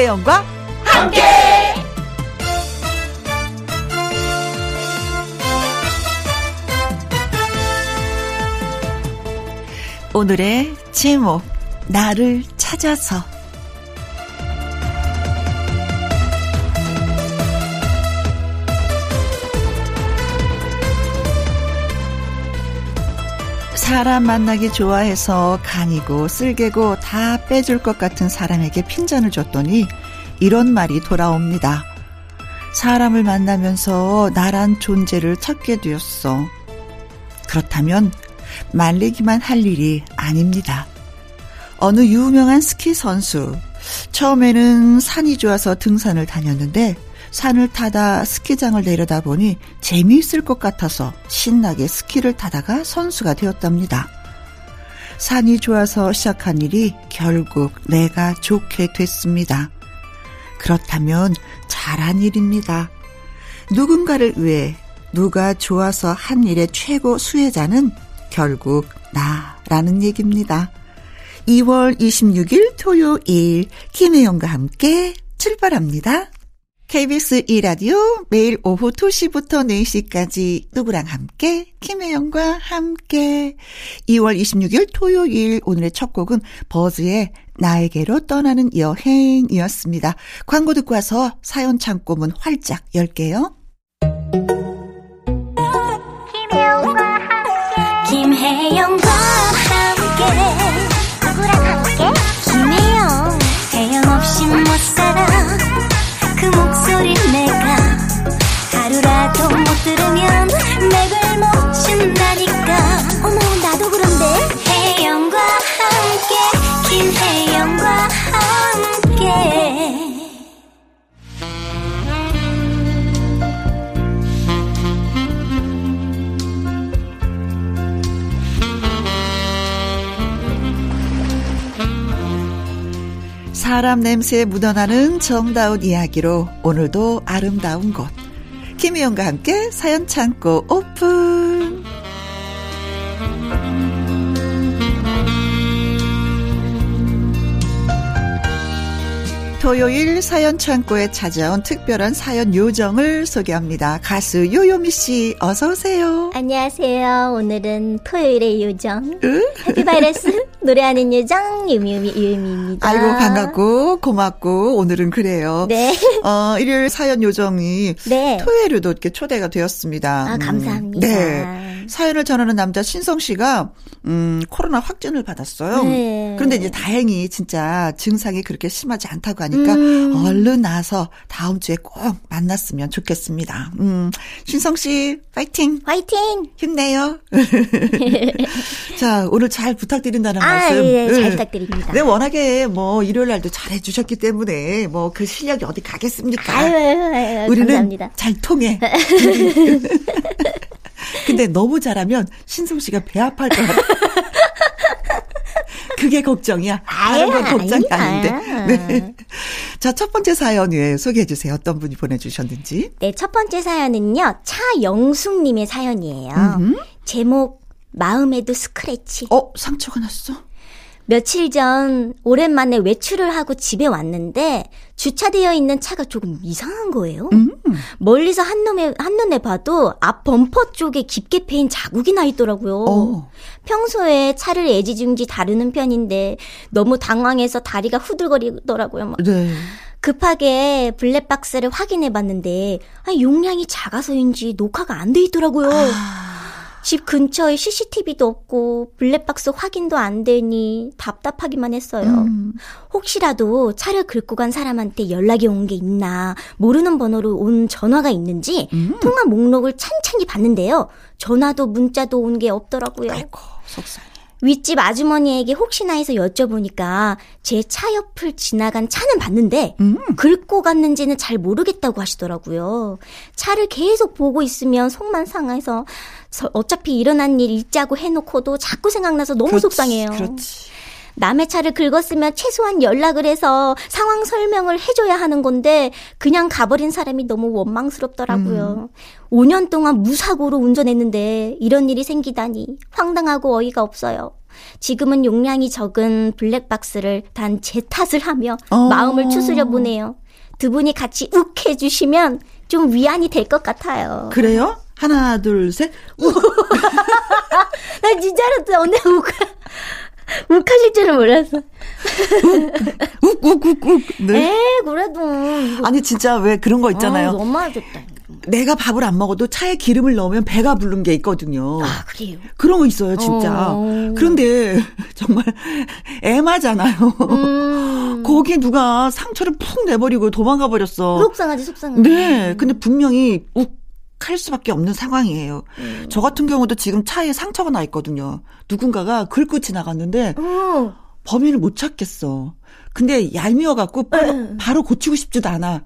김혜영과 함께. 오늘의 제목 나를 찾아서 사람 만나기 좋아해서 간이고 쓸개고 다 빼줄 것 같은 사람에게 핀잔을 줬더니 이런 말이 돌아옵니다. 사람을 만나면서 나란 존재를 찾게 되었어. 그렇다면 말리기만 할 일이 아닙니다. 어느 유명한 스키 선수. 처음에는 산이 좋아서 등산을 다녔는데 산을 타다 스키장을 내려다 보니 재미있을 것 같아서 신나게 스키를 타다가 선수가 되었답니다. 산이 좋아서 시작한 일이 결국 내가 좋게 됐습니다. 그렇다면 잘한 일입니다. 누군가를 위해 누가 좋아서 한 일의 최고 수혜자는 결국 나라는 얘기입니다. 2월 26일 토요일 김혜영과 함께 출발합니다. KBS 2라디오 매일 오후 2시부터 4시까지 누구랑 함께 김혜영과 함께 2월 26일 토요일 오늘의 첫 곡은 버즈의 나에게로 떠나는 여행이었습니다. 광고 듣고 와서 사연 창고문 활짝 열게요. 사람 냄새에 묻어나는 정다운 이야기로 오늘도 아름다운 곳. 김희영과 함께 사연 창고 오픈. 토요일 사연 창고에 찾아온 특별한 사연 요정을 소개합니다. 가수 요요미 씨, 어서 오세요. 안녕하세요. 오늘은 토요일의 요정, 해피바이러스 노래하는 요정 유미유미 유미입니다. 아이고 반갑고 고맙고 오늘은 그래요. 네. 어 일요일 사연 요정이 네. 토요일에도 이렇게 초대가 되었습니다. 아 감사합니다. 음, 네. 사연을 전하는 남자 신성 씨가 음 코로나 확진을 받았어요. 네. 그런데 이제 다행히 진짜 증상이 그렇게 심하지 않다고 하니까 음. 얼른 나서 다음 주에 꼭 만났으면 좋겠습니다. 음, 신성 씨, 파이팅! 파이팅! 힘내요. 자, 오늘 잘 부탁드린다는 아, 말씀. 예, 잘 네. 부탁드립니다. 네, 워낙에 뭐 일요일 날도 잘 해주셨기 때문에 뭐 그 실력이 어디 가겠습니까? 아유, 아유, 아유, 우리는 감사합니다. 잘 통해. 근데 너무 잘하면 신성 씨가 배 아파할 것 같아. 그게 걱정이야. 다른 건 걱정이 아닌데. 네. 자, 첫 번째 사연 에 소개해 주세요. 어떤 분이 보내주셨는지. 네, 첫 번째 사연은요. 차영숙님의 사연이에요. 음흠. 제목 마음에도 스크래치. 어, 상처가 났어? 며칠 전 오랜만에 외출을 하고 집에 왔는데 주차되어 있는 차가 조금 이상한 거예요. 음. 멀리서 한눈에 한눈에 봐도 앞 범퍼 쪽에 깊게 패인 자국이 나 있더라고요. 오. 어. 평소에 차를 애지중지 다루는 편인데 너무 당황해서 다리가 후들거리더라고요. 네. 급하게 블랙박스를 확인해 봤는데 용량이 작아서인지 녹화가 안 돼 있더라고요. 아. 집 근처에 CCTV도 없고 블랙박스 확인도 안 되니 답답하기만 했어요. 음. 혹시라도 차를 긁고 간 사람한테 연락이 온 게 있나 모르는 번호로 온 전화가 있는지 음. 통화 목록을 찬찬히 봤는데요. 전화도 문자도 온 게 없더라고요. 아이고, 속상. 윗집 아주머니에게 혹시나 해서 여쭤보니까 제 차 옆을 지나간 차는 봤는데 음. 긁고 갔는지는 잘 모르겠다고 하시더라고요. 차를 계속 보고 있으면 속만 상해서 어차피 일어난 일 잊자고 해놓고도 자꾸 생각나서 너무 그렇지, 속상해요. 그렇지. 남의 차를 긁었으면 최소한 연락을 해서 상황 설명을 해줘야 하는 건데 그냥 가버린 사람이 너무 원망스럽더라고요. 음. 5년 동안 무사고로 운전했는데 이런 일이 생기다니 황당하고 어이가 없어요. 지금은 용량이 적은 블랙박스를 단 제 탓을 하며 어. 마음을 추스려 보네요. 두 분이 같이 욱 해주시면 좀 위안이 될 것 같아요. 그래요? 하나, 둘, 셋, 욱! 나 진짜로 언니 욱, 욱하실 줄은 몰랐어. 욱, 욱, 욱, 욱. 네. 에, 그래도. 아니, 진짜 왜 그런 거 있잖아요. 아, 너무 아쉽다. 내가 밥을 안 먹어도 차에 기름을 넣으면 배가 부른 게 있거든요. 아, 그래요? 그런 거 있어요, 진짜. 어... 그런데 정말 애마잖아요. 음... 거기에 누가 상처를 푹 내버리고 도망가 버렸어. 속상하지, 속상하지. 네. 근데 분명히 욱 할 수밖에 없는 상황이에요. 음. 저 같은 경우도 지금 차에 상처가 나 있거든요. 누군가가 긁고 지나갔는데 어. 범인을 못 찾겠어. 근데 얄미워갖고 바로, 응. 바로 고치고 싶지도 않아.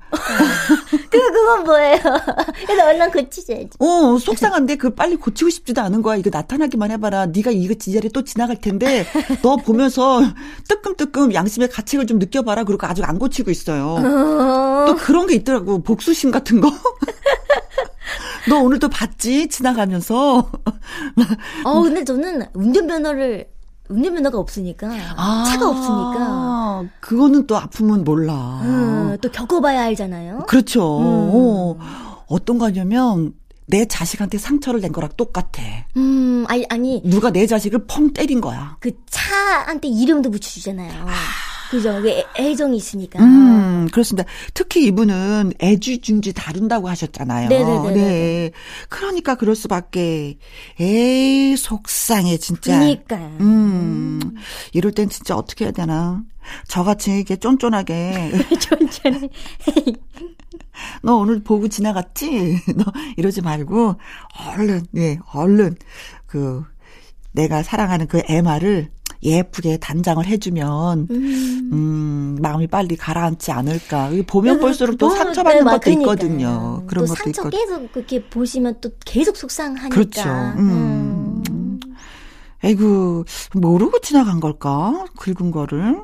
그, 그건 뭐예요? 그래서 얼른 고치셔야지. 어, 속상한데 그 빨리 고치고 싶지도 않은 거야. 이거 나타나기만 해봐라. 네가 이거 지자리에 또 지나갈 텐데 너 보면서 뜨끔뜨끔 양심의 가책을 좀 느껴봐라. 그러고 아직 안 고치고 있어요. 어... 또 그런 게 있더라고. 복수심 같은 거. 너 오늘도 봤지? 지나가면서. 어, 근데 저는 운전면허를 운전면허가 없으니까 아, 차가 없으니까 그거는 또 아프면 몰라. 음, 또 겪어봐야 알잖아요. 그렇죠. 음. 어떤 거냐면 내 자식한테 상처를 낸 거랑 똑같아. 음, 아니 아니 누가 내 자식을 펑 때린 거야. 그 차한테 이름도 붙여주잖아요. 아. 그죠. 애정이 있으니까. 음, 그렇습니다. 특히 이분은 애지중지 다룬다고 하셨잖아요. 네네네. 네. 그러니까 그럴 수밖에. 에이, 속상해, 진짜. 그니까. 음, 이럴 땐 진짜 어떻게 해야 되나. 저같이 이렇게 쫀쫀하게. 쫀쫀해. 너 오늘 보고 지나갔지? 너 이러지 말고, 얼른, 예, 얼른, 그, 내가 사랑하는 그 애마를 예쁘게 단장을 해주면 음. 음 마음이 빨리 가라앉지 않을까. 보면 볼수록 또 뭐, 상처받는 네, 것도 그러니까. 있거든요. 그런 것도 상처 있고. 계속 그렇게 보시면 또 계속 속상하니까. 그렇죠. 음. 음. 에이구 모르고 지나간 걸까? 긁은 거를.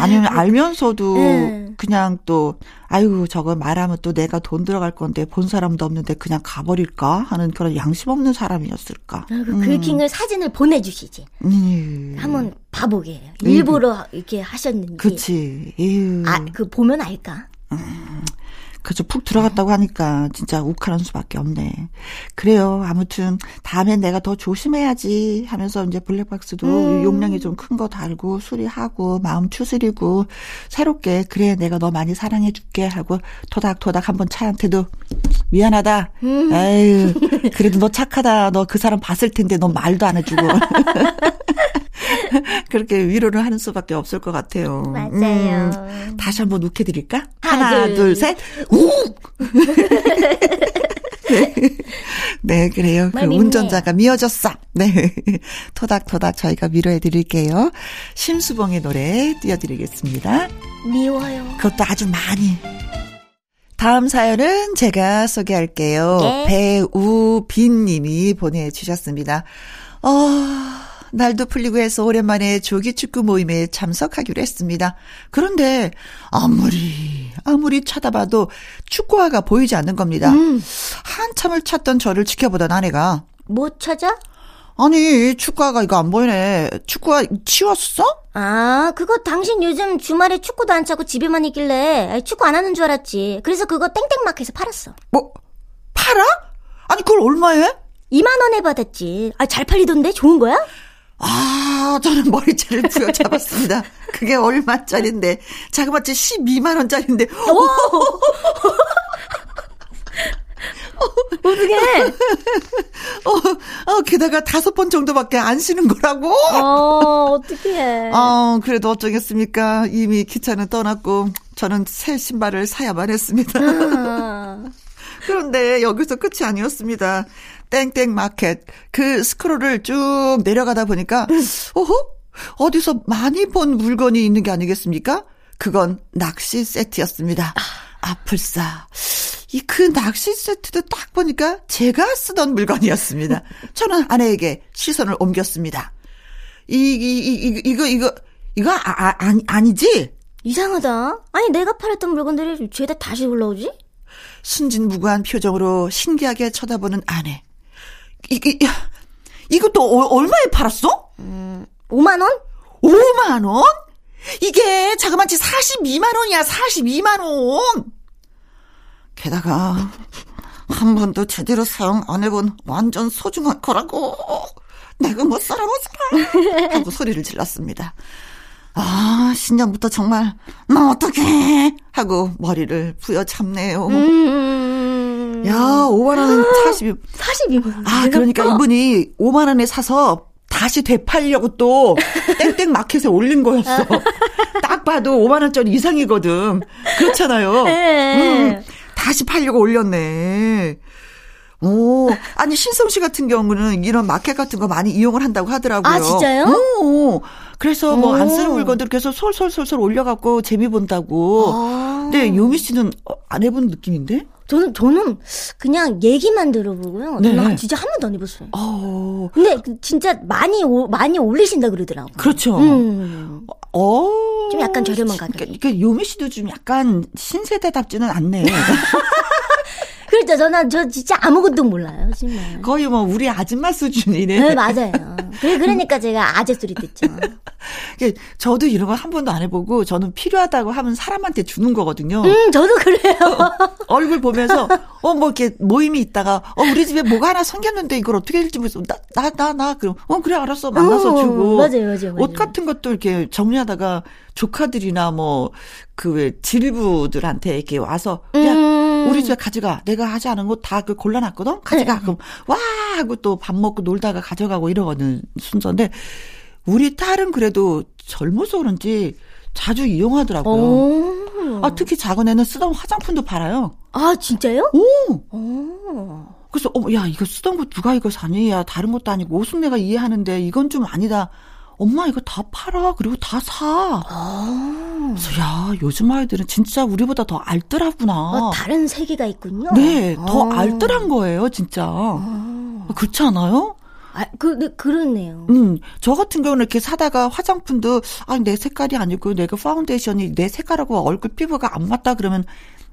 아니면 아, 알면서도 네. 그냥 또 아이고 저거 말하면 또 내가 돈 들어갈 건데 본 사람도 없는데 그냥 가버릴까 하는 그런 양심 없는 사람이었을까. 아, 그 글킹을 음. 사진을 보내주시지. 음. 한번 봐보게. 일부러 이렇게 하셨는지. 그치. 아, 그 보면 알까. 음. 그죠. 푹 들어갔다고 하니까 진짜 욱하는 수밖에 없네. 그래요. 아무튼 다음엔 내가 더 조심해야지 하면서 이제 블랙박스도 음. 용량이 좀 큰 거 달고 수리하고 마음 추스리고 새롭게 그래 내가 너 많이 사랑해 줄게 하고 토닥토닥 한번 차한테도 미안하다. 음. 에휴 그래도 너 착하다. 너 그 사람 봤을 텐데 너 말도 안 해주고. 그렇게 위로를 하는 수밖에 없을 것 같아요. 맞아요. 음, 다시 한번 욱해드릴까? 하나, 둘, 둘 셋, 욱! 네. 네, 그래요. 그 운전자가 미워졌어. 네. 토닥토닥 저희가 위로해 드릴게요. 심수봉의 노래 띄워드리겠습니다. 미워요. 그것도 아주 많이. 다음 사연은 제가 소개할게요. 네. 배우빈 님이 보내주셨습니다. 어, 날도 풀리고 해서 오랜만에 조기 축구 모임에 참석하기로 했습니다. 그런데 아무리 아무리 쳐다봐도 축구화가 보이지 않는 겁니다. 음. 한참을 찾던 저를 지켜보던 아내가 뭐 찾아? 아니 축구화가 이거 안 보이네. 축구화 치웠어? 아 그거 당신 요즘 주말에 축구도 안 차고 집에만 있길래 축구 안 하는 줄 알았지. 그래서 그거 땡땡마켓에서 팔았어. 뭐 팔아? 아니 그걸 얼마에? 2만 원에 받았지. 아 잘 팔리던데 좋은 거야? 아, 저는 머리채를 부여잡았습니다. 그게 얼마짜린데? 자그마치 12만원짜린데. 어떻게? 어, 어, 게다가 다섯 번 정도밖에 안 쉬는 거라고? 어, 어떻게? 어, 그래도 어쩌겠습니까? 이미 기차는 떠났고, 저는 새 신발을 사야만 했습니다. 아. 그런데 여기서 끝이 아니었습니다. 땡땡 마켓 그 스크롤을 쭉 내려가다 보니까 오호 어디서 많이 본 물건이 있는 게 아니겠습니까? 그건 낚시 세트였습니다. 아플싸. 이 그 낚시 세트도 딱 보니까 제가 쓰던 물건이었습니다. 저는 아내에게 시선을 옮겼습니다. 이, 이, 이, 이거, 이거, 이거 아, 아, 아니, 아니지? 이상하다. 아니, 내가 팔았던 물건들이 죄다 다시 올라오지? 순진무구한 표정으로 신기하게 쳐다보는 아내. 이, 이, 이것도 어, 얼마에 팔았어? 음, 5만 원? 5만 원? 이게 자그마치 42만 원이야, 42만 원! 게다가, 한 번도 제대로 사용 안 해본 완전 소중한 거라고. 내가 못 살아, 못 살아! 하고 소리를 질렀습니다. 아, 신년부터 정말, 나 어떡해! 하고 머리를 부여잡네요. 음. 야, 5만원 42. 42만 원. 아, 그러니까 이분이 5만 원에 사서 다시 되팔려고 또 땡땡 마켓에 올린 거였어. 딱 봐도 5만 원짜리 이상이거든. 그렇잖아요. 네. 음, 다시 팔려고 올렸네. 오, 아니 신성 씨 같은 경우는 이런 마켓 같은 거 많이 이용을 한다고 하더라고요. 아 진짜요? 오, 그래서 뭐 안 쓰는 물건들 계속 솔솔솔솔 올려갖고 재미 본다고. 아. 근데 요미 씨는 어, 안 해본 느낌인데? 저는 저는 그냥 얘기만 들어보고요. 네. 저는 진짜 한 번도 안 해봤어요. 어. 근데 그 진짜 많이 오, 많이 올리신다 그러더라고요. 그렇죠. 음. 어. 좀 약간 저렴한 가격. 그러니까 요미 씨도 좀 약간 신세대답지는 않네. 그렇죠. 저는 저 진짜 아무것도 몰라요, 정말. 거의 뭐 우리 아줌마 수준이네. 네, 맞아요. 그러니까 제가 아재 소리 듣죠. 저도 이런 거한 번도 안 해보고 저는 필요하다고 하면 사람한테 주는 거거든요. 음, 저도 그래요. 어, 얼굴 보면서 어 뭐 이렇게 모임이 있다가 어 우리 집에 뭐가 하나 생겼는데 이걸 어떻게 할지 모르겠어. 나나 나 나 그럼 어 그래 알았어 만나서 어, 주고. 맞아요, 맞아요, 맞아요. 옷 같은 것도 이렇게 정리하다가 조카들이나 뭐 그 왜 질부들한테 이렇게 와서 야 음. 우리 집에 가져가. 내가 하지 않은 거 다 그 골라놨거든. 가져가. 네. 그럼 와 하고 또 밥 먹고 놀다가 가져가고 이러거든 순서인데 우리 딸은 그래도 젊어서 그런지 자주 이용하더라고요. 아, 특히 작은 애는 쓰던 화장품도 팔아요. 아, 진짜요? 오! 오. 그래서, 어, 야, 이거 쓰던 거 누가 이거 사니? 야, 다른 것도 아니고 옷은 내가 이해하는데 이건 좀 아니다. 엄마 이거 다 팔아. 그리고 다 사. 아. 그래서 야, 요즘 아이들은 진짜 우리보다 더 알뜰하구나. 어, 다른 세계가 있군요. 네, 더 아. 알뜰한 거예요, 진짜. 아. 그렇지 않아요? 아, 그, 네, 그렇네요. 음, 저 같은 경우는 이렇게 사다가 화장품도, 아, 내 색깔이 아니고, 내가 파운데이션이 내 색깔하고 얼굴 피부가 안 맞다 그러면,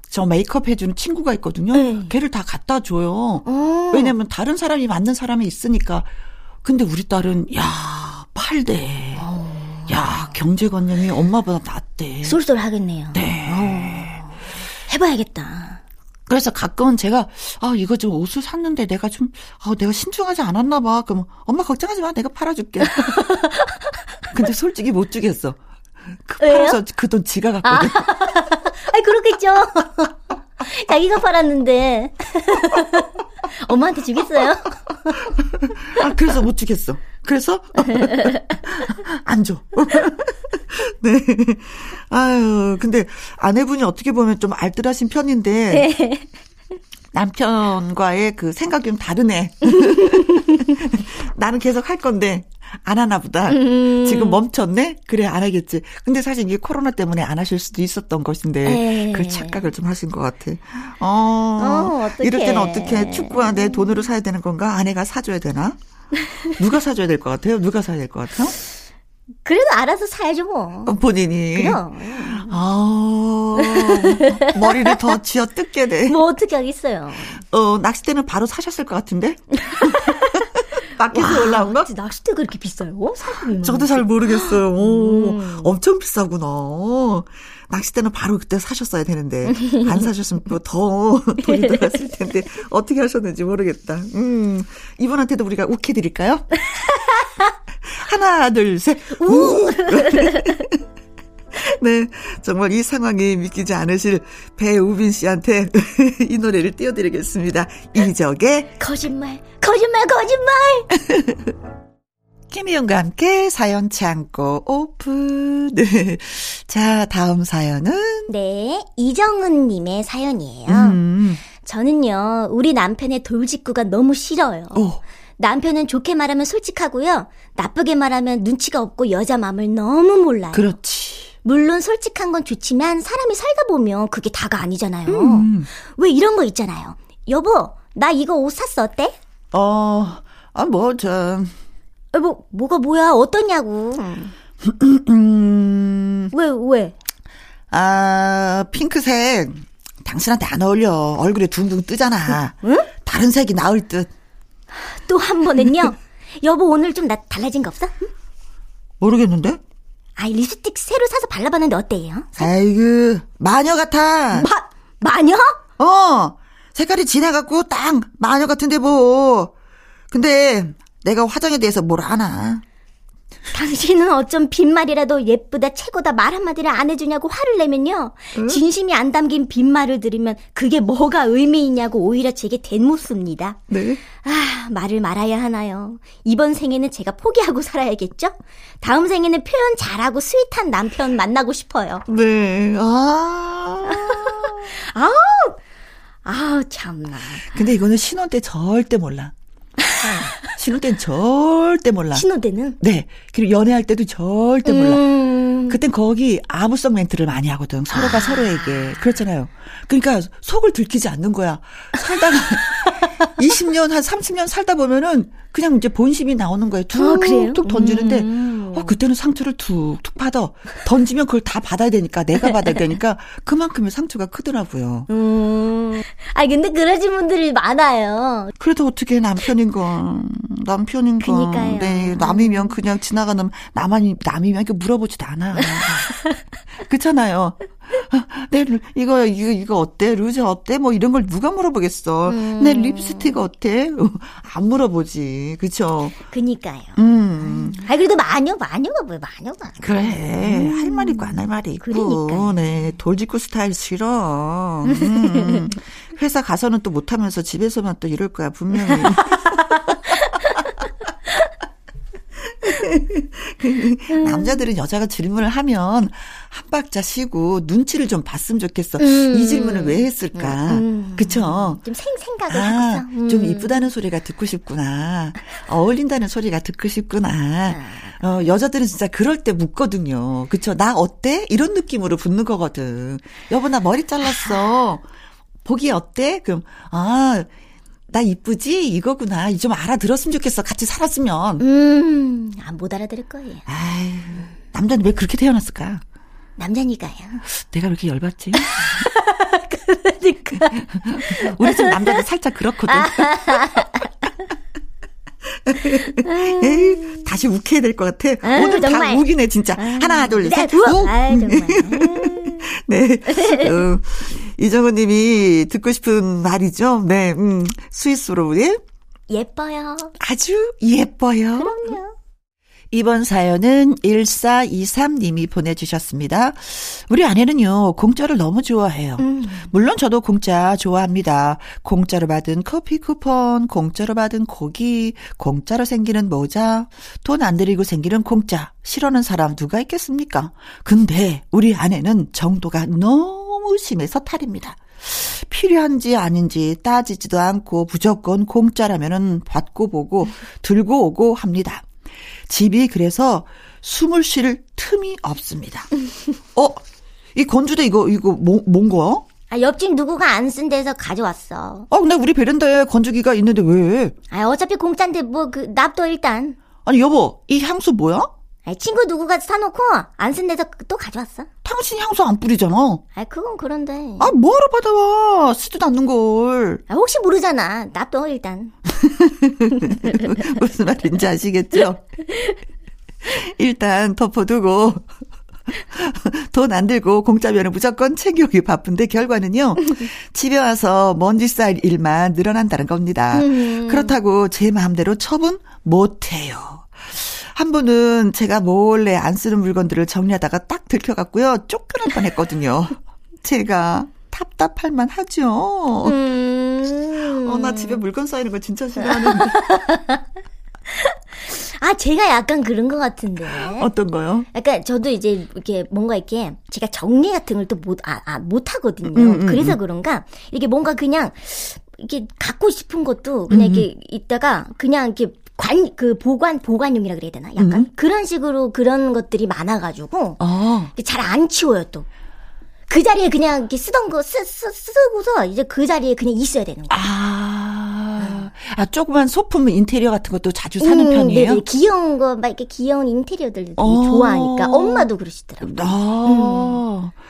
저 메이크업 해주는 친구가 있거든요. 네. 걔를 다 갖다 줘요. 어. 왜냐면 다른 사람이 맞는 사람이 있으니까. 근데 우리 딸은, 야, 팔대. 어. 야, 경제관념이 엄마보다 낫대. 쏠쏠하겠네요. 네. 어. 해봐야겠다. 그래서 가끔은 제가 아 이거 좀 옷을 샀는데 내가 좀 아 내가 신중하지 않았나 봐. 그럼 엄마 걱정하지 마. 내가 팔아줄게. 근데 솔직히 못 주겠어. 그 팔아서 그 돈 지가 갖거든. 아, 아니 그렇겠죠. 자기가 팔았는데 엄마한테 주겠어요? 아 그래서 못 주겠어. 그래서 안 줘. 네. 아유, 근데 아내분이 어떻게 보면 좀 알뜰하신 편인데 네. 남편과의 그 생각이 좀 다르네. 나는 계속 할 건데 안 하나 보다. 음. 지금 멈췄네? 그래, 안 하겠지. 근데 사실 이게 코로나 때문에 안 하실 수도 있었던 것인데, 네. 그 착각을 좀 하신 것 같아. 어, 어 이럴 때는 어떻게 축구와 내 돈으로 사야 되는 건가? 아내가 사줘야 되나? 누가 사줘야 될 것 같아요? 누가 사야 될 것 같아요? 그래도 알아서 사야죠 뭐. 어, 본인이. 그럼. 아, 머리를 더 쥐어 뜯게 돼. 뭐 어떻게 하겠어요. 어, 낚싯대는 바로 사셨을 것 같은데? 마켓에 올라온 거? 낚싯대 그렇게 비싸요? 사람이 저도 잘 모르겠어요. 오, 음. 엄청 비싸구나. 낚싯대는 바로 그때 사셨어야 되는데 안 사셨으면 더 돈이 들었을 텐데 어떻게 하셨는지 모르겠다. 음, 이분한테도 우리가 욱해 드릴까요? 하나, 둘, 셋. 우! 네. 정말 이 상황이 믿기지 않으실 배우빈 씨한테 이 노래를 띄워드리겠습니다. 이적의 거짓말, 거짓말, 거짓말! 김희영과 함께 사연 창고 오픈. 네. 자, 다음 사연은? 네. 이정은님의 사연이에요. 음. 저는요, 우리 남편의 돌직구가 너무 싫어요. 오. 남편은 좋게 말하면 솔직하고요. 나쁘게 말하면 눈치가 없고 여자 마음을 너무 몰라요. 그렇지. 물론 솔직한 건 좋지만 사람이 살다 보면 그게 다가 아니잖아요. 음. 왜 이런 거 있잖아요. 여보, 나 이거 옷 샀어. 어때? 어, 아, 뭐, 좀. 뭐, 뭐가 뭐야? 어떠냐고. 음. 왜, 왜? 아, 핑크색. 당신한테 안 어울려. 얼굴에 둥둥 뜨잖아. 응? 다른 색이 나을 듯. 또 한 번은요? 여보, 오늘 좀 나 달라진 거 없어? 응? 모르겠는데? 아이, 립스틱 새로 사서 발라봤는데 어때요? 아이고, 마녀 같아. 마, 마녀? 어, 색깔이 진해갖고 딱 마녀 같은데 뭐. 근데 내가 화장에 대해서 뭘 아나. 당신은 어쩜 빈말이라도 예쁘다 최고다 말 한마디를 안 해주냐고 화를 내면요. 응? 진심이 안 담긴 빈말을 들으면 그게 뭐가 의미 있냐고 오히려 제게 대묻습니다. 네. 아 말을 말아야 하나요. 이번 생에는 제가 포기하고 살아야겠죠? 다음 생에는 표현 잘하고 스윗한 남편 만나고 싶어요. 네. 아. 아우. 아우 참나. 근데 이거는 신혼 때 절대 몰라. 신혼 때는 절대 몰라. 신혼 때는? 네. 그리고 연애할 때도 절대 몰라. 음. 그땐 거기 아무성 멘트를 많이 하거든. 서로가 아. 서로에게. 그렇잖아요. 그러니까 속을 들키지 않는 거야. 살다가 20년, 한 30년 살다 보면은 그냥 이제 본심이 나오는 거예요. 툭툭 아, 던지는데 음. 어, 그때는 상처를 툭툭 받아. 던지면 그걸 다 받아야 되니까 내가 받아야 되니까 그만큼의 상처가 크더라고요. 음. 아 근데 그러신 분들이 많아요. 그래도 어떻게 남편인 건 남편인 건 그러니까요. 네 남이면 그냥 지나가는 나만 남이면 이렇게 물어보지도 않아. 그렇잖아요. 내 이거 이거 이거 어때? 루즈 어때? 뭐 이런 걸 누가 물어보겠어. 음. 내 립스틱 어때? 안 물어보지. 그쵸 그니까요. 음. 아 그래도 마녀 마녀가 뭐야 마녀가. 그래. 음. 할 말이 있고 안 할 말이 있고. 그러니까. 네. 돌직구 스타일 싫어. 음. 회사 가서는 또 못하면서 집에서만 또 이럴 거야 분명히. 남자들은 여자가 질문을 하면 한 박자 쉬고 눈치를 좀 봤으면 좋겠어. 음. 이 질문을 왜 했을까? 음. 그쵸? 좀 생, 생각을 아, 하고서. 음. 좀 이쁘다는 소리가 듣고 싶구나. 어울린다는 소리가 듣고 싶구나. 아. 어, 여자들은 진짜 그럴 때 묻거든요. 그쵸? 나 어때? 이런 느낌으로 붙는 거거든. 여보, 나 머리 잘랐어. 보기 어때? 그럼, 아, 나 이쁘지? 이거구나. 좀 알아들었으면 좋겠어. 같이 살았으면. 음, 못 알아들을 거예요. 아유, 남자는 왜 그렇게 태어났을까? 남자니까요. 내가 왜 이렇게 열받지? 그러니까. 우리 집 남자도 살짝 그렇거든. 에이, 다시 욱해야 될것 같아. 아유, 오늘 정말. 다 우기네, 진짜. 아유, 하나, 둘, 셋. 네, 욱! 아유, 정말. 네. 어, 이정은 님이 듣고 싶은 말이죠. 네, 음, 스위스로 우리. 예뻐요. 아주 예뻐요. 그럼요. 이번 사연은 1423님이 보내주셨습니다. 우리 아내는요, 공짜를 너무 좋아해요. 음. 물론 저도 공짜 좋아합니다. 공짜로 받은 커피 쿠폰, 공짜로 받은 고기, 공짜로 생기는 모자, 돈 안 들이고 생기는 공짜. 싫어하는 사람 누가 있겠습니까? 근데 우리 아내는 정도가 너무 심해서 탈입니다. 필요한지 아닌지 따지지도 않고 무조건 공짜라면은 받고 보고 들고 오고 합니다. 집이 그래서 숨을 쉴 틈이 없습니다. 어, 이 건주대 이거 이거 뭐, 뭔 거야? 아, 옆집 누구가 안 쓴 데서 가져왔어. 아, 근데 우리 베란다에 건조기가 있는데 왜? 아, 어차피 공짜인데 뭐 그 납둬 일단. 아니 여보, 이 향수 뭐야? 아, 친구 누구가 사놓고 안 쓴 데서 또 가져왔어. 당신 향수 안 뿌리잖아. 아, 그건 그런데. 아, 뭐하러 받아와? 쓰지도 않는 걸. 아, 혹시 모르잖아. 놔둬 일단. 무슨 말인지 아시겠죠? 일단 덮어두고 돈 안 들고 공짜면은 무조건 챙겨오기 바쁜데 결과는요. 집에 와서 먼지 쌓일 일만 늘어난다는 겁니다. 음. 그렇다고 제 마음대로 처분 못해요. 한 번은 제가 몰래 안 쓰는 물건들을 정리하다가 딱 들켜갔고요. 쫓겨날 뻔 했거든요. 제가 답답할 만 하죠. 음. 어, 나 집에 물건 쌓이는 거 진짜 싫어하는데. 아, 제가 약간 그런 것 같은데. 어떤 거요? 약간 저도 이제 이렇게 뭔가 이렇게 제가 정리 같은 걸 또 못, 아, 아, 못 하거든요. 음, 음, 그래서 음. 그런가? 이게 뭔가 그냥 이렇게 갖고 싶은 것도 그냥 음. 이렇게 있다가 그냥 이렇게 관, 그 보관, 보관용이라 그래야 되나? 약간 음. 그런 식으로 그런 것들이 많아가지고. 어. 잘안 치워요, 또. 그 자리에 그냥 이렇게 쓰던 거 쓰, 쓰, 쓰고서 이제 그 자리에 그냥 있어야 되는 거예요. 아. 아, 조그만 소품 인테리어 같은 것도 자주 사는 음, 편이에요? 네네. 귀여운 거, 막 이렇게 귀여운 인테리어들 어. 좋아하니까. 엄마도 그러시더라고요. 아. 음.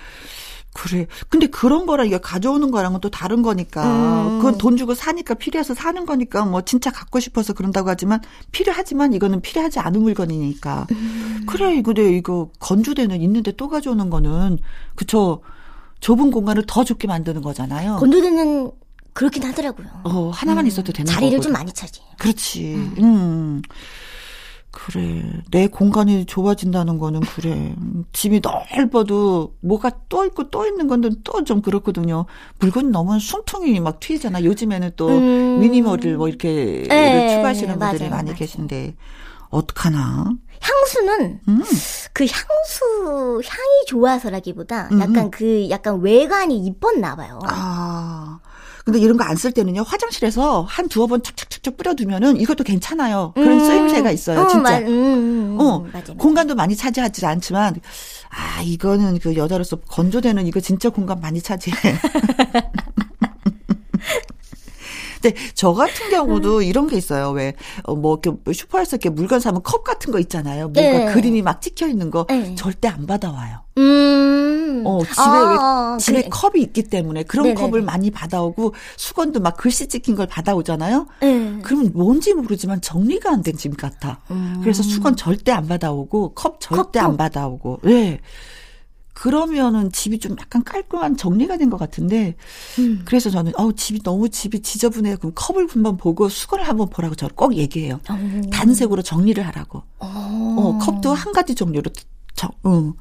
그래. 근데 그런 거랑 이게 가져오는 거랑은 또 다른 거니까. 음. 그건 돈 주고 사니까 필요해서 사는 거니까 뭐 진짜 갖고 싶어서 그런다고 하지만 필요하지만 이거는 필요하지 않은 물건이니까. 음. 그래. 근데 이거 건조대는 있는데 또 가져오는 거는 그쵸. 좁은 공간을 더 좁게 만드는 거잖아요. 건조대는 그렇긴 하더라고요. 어, 하나만 음. 있어도 되는 자리를 거거든. 좀 많이 차지. 그렇지. 음. 음. 그래. 내 공간이 좁아진다는 거는 그래. 집이 넓어도 뭐가 또 있고 또 있는 건데 또 좀 그렇거든요. 물건이 너무 숨통이 막 튀잖아. 요즘에는 또 음. 미니멀을 뭐 이렇게 네, 추가하시는 분들이 맞아요, 많이 맞아요. 계신데 어떡하나? 향수는 음. 그 향수 향이 좋아서라기보다 음. 약간 그 약간 외관이 이뻤나 봐요. 아. 근데 이런 거 안 쓸 때는요 화장실에서 한 두어 번 착착착착 뿌려두면은 이것도 괜찮아요. 그런 음. 쓰임새가 있어요, 어, 진짜. 마, 음, 음, 음. 어, 맞아, 맞아. 공간도 많이 차지하지 않지만 아 이거는 그 여자로서 건조되는 이거 진짜 공간 많이 차지해. 근데 저 같은 경우도 음. 이런 게 있어요. 왜, 어, 뭐, 이렇게 슈퍼에서 이렇게 물건 사면 컵 같은 거 있잖아요. 뭔가 네. 그림이 막 찍혀 있는 거 네. 절대 안 받아와요. 음. 어, 집에 아, 왜, 아, 아, 집에 그래. 컵이 있기 때문에 그런 네네네. 컵을 많이 받아오고 수건도 막 글씨 찍힌 걸 받아오잖아요. 네. 그러면 뭔지 모르지만 정리가 안된집 같아. 음. 그래서 수건 절대 안 받아오고 컵 절대 컵도? 안 받아오고. 예. 네. 그러면은 집이 좀 약간 깔끔한 정리가 된 것 같은데 음. 그래서 저는 어우 집이 너무 집이 지저분해 그럼 컵을 한번 보고 수건을 한번 보라고 저를 꼭 얘기해요. 오. 단색으로 정리를 하라고. 오. 어 컵도 한 가지 종류로 정, 응.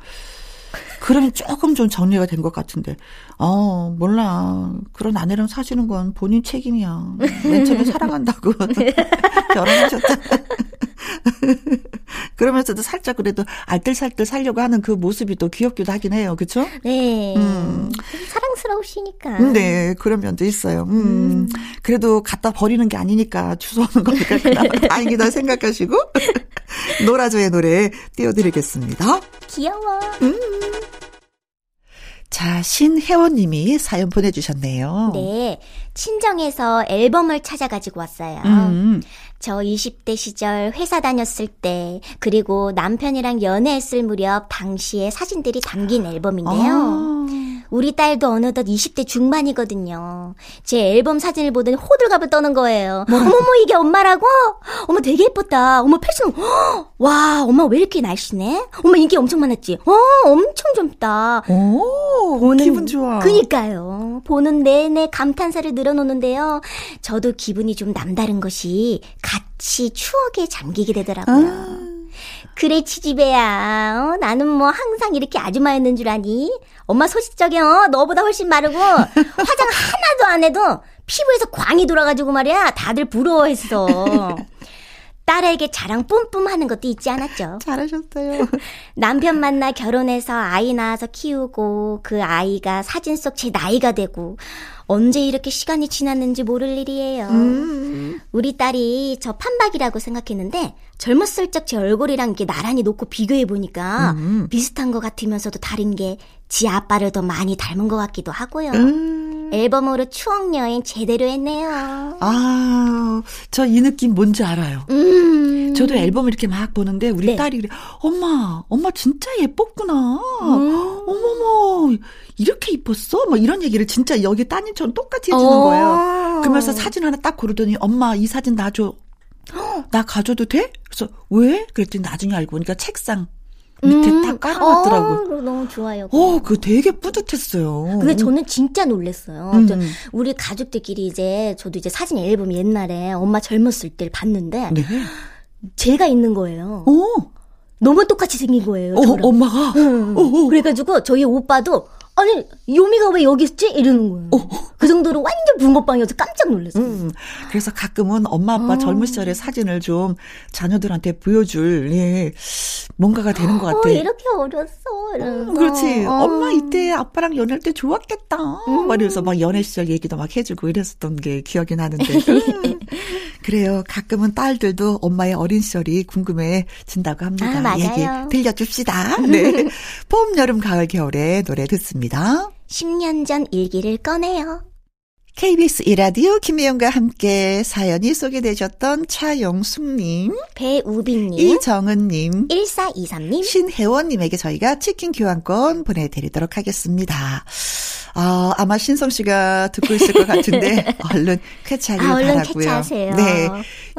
그러면 조금 좀 정리가 된 것 같은데, 어, 몰라. 그런 아내랑 사시는 건 본인 책임이야. 맨 처음에 사랑한다고 결혼하셨잖아. 그러면서도 살짝 그래도 알뜰살뜰 살려고 하는 그 모습이 또 귀엽기도 하긴 해요. 그쵸? 네. 음. 사랑스러우시니까. 네, 그런 면도 있어요. 음. 음. 그래도 갖다 버리는 게 아니니까 주워오는 거니까 그나마 다행이다 생각하시고 노라조의 노래 띄워드리겠습니다. 귀여워. 음. 자, 신혜원님이 사연 보내주셨네요. 네. 친정에서 앨범을 찾아가지고 왔어요. 음. 저 20대 시절 회사 다녔을 때, 그리고 남편이랑 연애했을 무렵 당시의 사진들이 담긴 앨범인데요. 아. 우리 딸도 어느덧 20대 중반이거든요. 제 앨범 사진을 보더니 호들갑을 떠는 거예요. 뭐? 어머머 이게 엄마라고? 어머 되게 예뻤다. 어머 패션 와 엄마 왜 이렇게 날씬해? 엄마 인기 엄청 많았지? 어 엄청 젊다. 오 보는 기분 좋아. 그니까요. 보는 내내 감탄사를 늘어놓는데요. 저도 기분이 좀 남다른 것이 같이 추억에 잠기게 되더라고요. 아. 그래 치집애야. 어, 나는 뭐 항상 이렇게 아줌마였는 줄 아니? 엄마 소식적에 어 너보다 훨씬 마르고. 화장 하나도 안 해도 피부에서 광이 돌아가지고 말이야. 다들 부러워했어 딸에게 자랑 뿜뿜 하는 것도 있지 않았죠. 잘하셨어요. 남편 만나 결혼해서 아이 낳아서 키우고 그 아이가 사진 속 제 나이가 되고 언제 이렇게 시간이 지났는지 모를 일이에요. 음. 우리 딸이 저 판박이라고 생각했는데 젊었을 적 제 얼굴이랑 이렇게 나란히 놓고 비교해 보니까 음. 비슷한 것 같으면서도 다른 게 지 아빠를 더 많이 닮은 것 같기도 하고요. 음. 앨범으로 추억 여행 제대로 했네요. 아, 저 이 느낌 뭔지 알아요. 음. 저도 앨범 이렇게 막 보는데 우리 네. 딸이 그래, 엄마, 엄마 진짜 예뻤구나. 음. 어머머, 이렇게 이뻤어? 뭐 이런 얘기를 진짜 여기 따님처럼 똑같이 해주는 어. 거예요. 그러면서 사진 하나 딱 고르더니 엄마 이 사진 놔줘. 나 가져도 돼? 그래서 왜? 그랬더니 나중에 알고 보니까 책상 밑에 음. 딱 깔아놨더라고. 어, 너무 좋아요. 어, 그 되게 뿌듯했어요. 근데 저는 진짜 놀랬어요. 음. 우리 가족들끼리 이제 저도 이제 사진 앨범 옛날에 엄마 젊었을 때를 봤는데 네. 제가 있는 거예요. 어. 너무 똑같이 생긴 거예요. 어, 엄마가. 응. 어, 어. 그래가지고 저희 오빠도 아니 요미가 왜 여기 있지? 이러는 거예요. 어. 그 정도로 완전 붕어빵이어서 깜짝 놀랐어요. 음, 그래서 가끔은 엄마 아빠 어. 젊은 시절의 사진을 좀 자녀들한테 보여줄 예, 뭔가가 되는 것 같아. 어, 이렇게 어렸어. 음, 그렇지. 어. 엄마 이때 아빠랑 연애할 때 좋았겠다. 음. 말이면서 막 연애 시절 얘기도 막 해주고 이랬었던 게 기억이 나는데. 음. 그래요. 가끔은 딸들도 엄마의 어린 시절이 궁금해진다고 합니다. 아, 맞아요. 얘기 들려줍시다. 네. 봄, 여름, 가을, 겨울에 노래 듣습니다. 10년 전 일기를 꺼내요. KBS 이라디오 김혜영과 함께 사연이 소개되셨던 차영숙님, 배우빈님, 이정은님, 1423님, 신혜원님에게 저희가 치킨 교환권 보내드리도록 하겠습니다. 아, 아마 신성 씨가 듣고 있을 것 같은데 얼른 쾌차하길 아, 얼른 바라고요. 쾌차하세요. 네.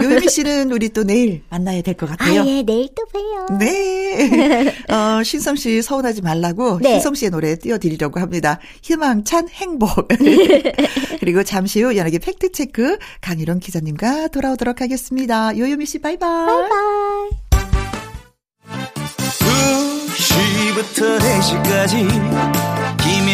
요미 씨는 우리 또 내일 만나야 될 것 같아요. 아, 예, 내일 또 봬요. 네. 어, 신성 씨 서운하지 말라고 네. 신성 씨의 노래 띄워드리려고 합니다. 희망찬 행복. 그리고 잠시 후 연예계 팩트체크 강희론 기자님과 돌아오도록 하겠습니다. 요요미 씨 바이바이. 바이바이. 2시부터 4시까지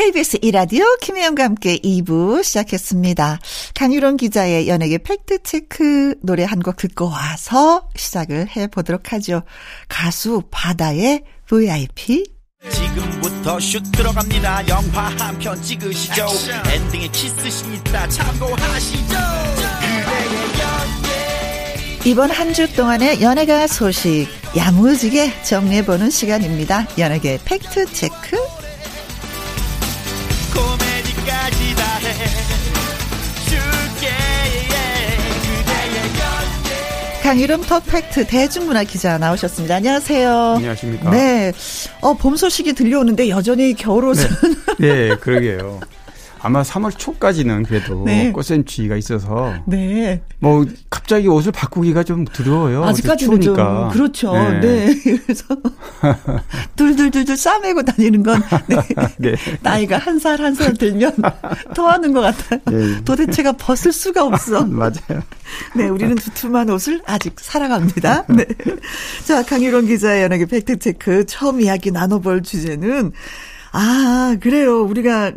KBS 이라디오 김혜영과 함께 2부 시작했습니다. 강유론 기자의 연예계 팩트체크 노래 한 곡 듣고 와서 시작을 해보도록 하죠. 가수 바다의 VIP 지금부터 슛 들어갑니다. 영화 한 편 찍으시죠. 액션. 엔딩에 키스신 있다 참고하시죠. 이번 한 주 동안의 연예가 소식 야무지게 정리해보는 시간입니다. 연예계 팩트체크 코미디까지 다 해. 강유름 터펙트 대중문화 기자 나오셨습니다. 안녕하세요. 안녕하십니까. 네. 어, 봄 소식이 들려오는데 여전히 겨울 옷은. 네, 네 그러게요. 아마 3월 초까지는 그래도 네. 꽃샘추위가 있어서 네. 뭐 갑자기 옷을 바꾸기가 좀 두려워요. 아직까지는 좀 그렇죠. 네. 네. 그래서 둘둘둘둘 싸매고 다니는 건 네. 네. 나이가 한 살 한살 들면 더하는 것 같아요. 네. 도대체가 벗을 수가 없어. 맞아요. 네, 우리는 두툼한 옷을 아직 살아갑니다. 네. 자, 강일원 기자의 연예계 팩트 체크 처음 이야기 나눠볼 주제는 아, 그래요. 우리가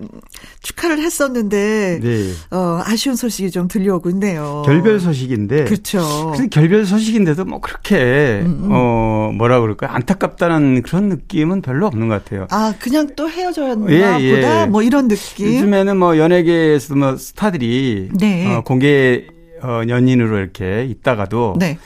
축하를 했었는데 네. 어, 아쉬운 소식이 좀 들려오고 있네요. 결별 소식인데. 그렇죠. 그래서 결별 소식인데도 뭐 그렇게 음, 음. 어, 뭐라 그럴까? 안타깝다는 그런 느낌은 별로 없는 것 같아요. 아, 그냥 또 헤어졌나 예, 예. 보다 뭐 이런 느낌. 요즘에는 뭐 연예계에서 뭐 스타들이 네. 어, 공개 어, 연인으로 이렇게 있다가도 네.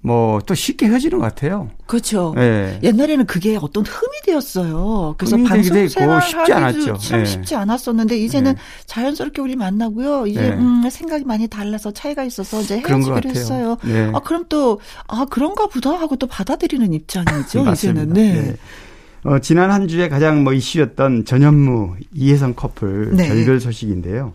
뭐 또 쉽게 헤어지는 것 같아요. 그렇죠. 네. 옛날에는 그게 어떤 흠이 되었어요. 그래서 방송 생활 쉽지 않았죠. 참 네. 쉽지 않았었는데 이제는 네. 자연스럽게 우리 만나고요. 이제 네. 음, 생각이 많이 달라서 차이가 있어서 이제 헤어지기로 했어요. 네. 아 그럼 또 아 그런가 보다 하고 또 받아들이는 입장이죠. 이제는. 네. 네. 어, 지난 한 주에 가장 뭐 이슈였던 전현무 이혜성 커플 네. 결별 소식인데요.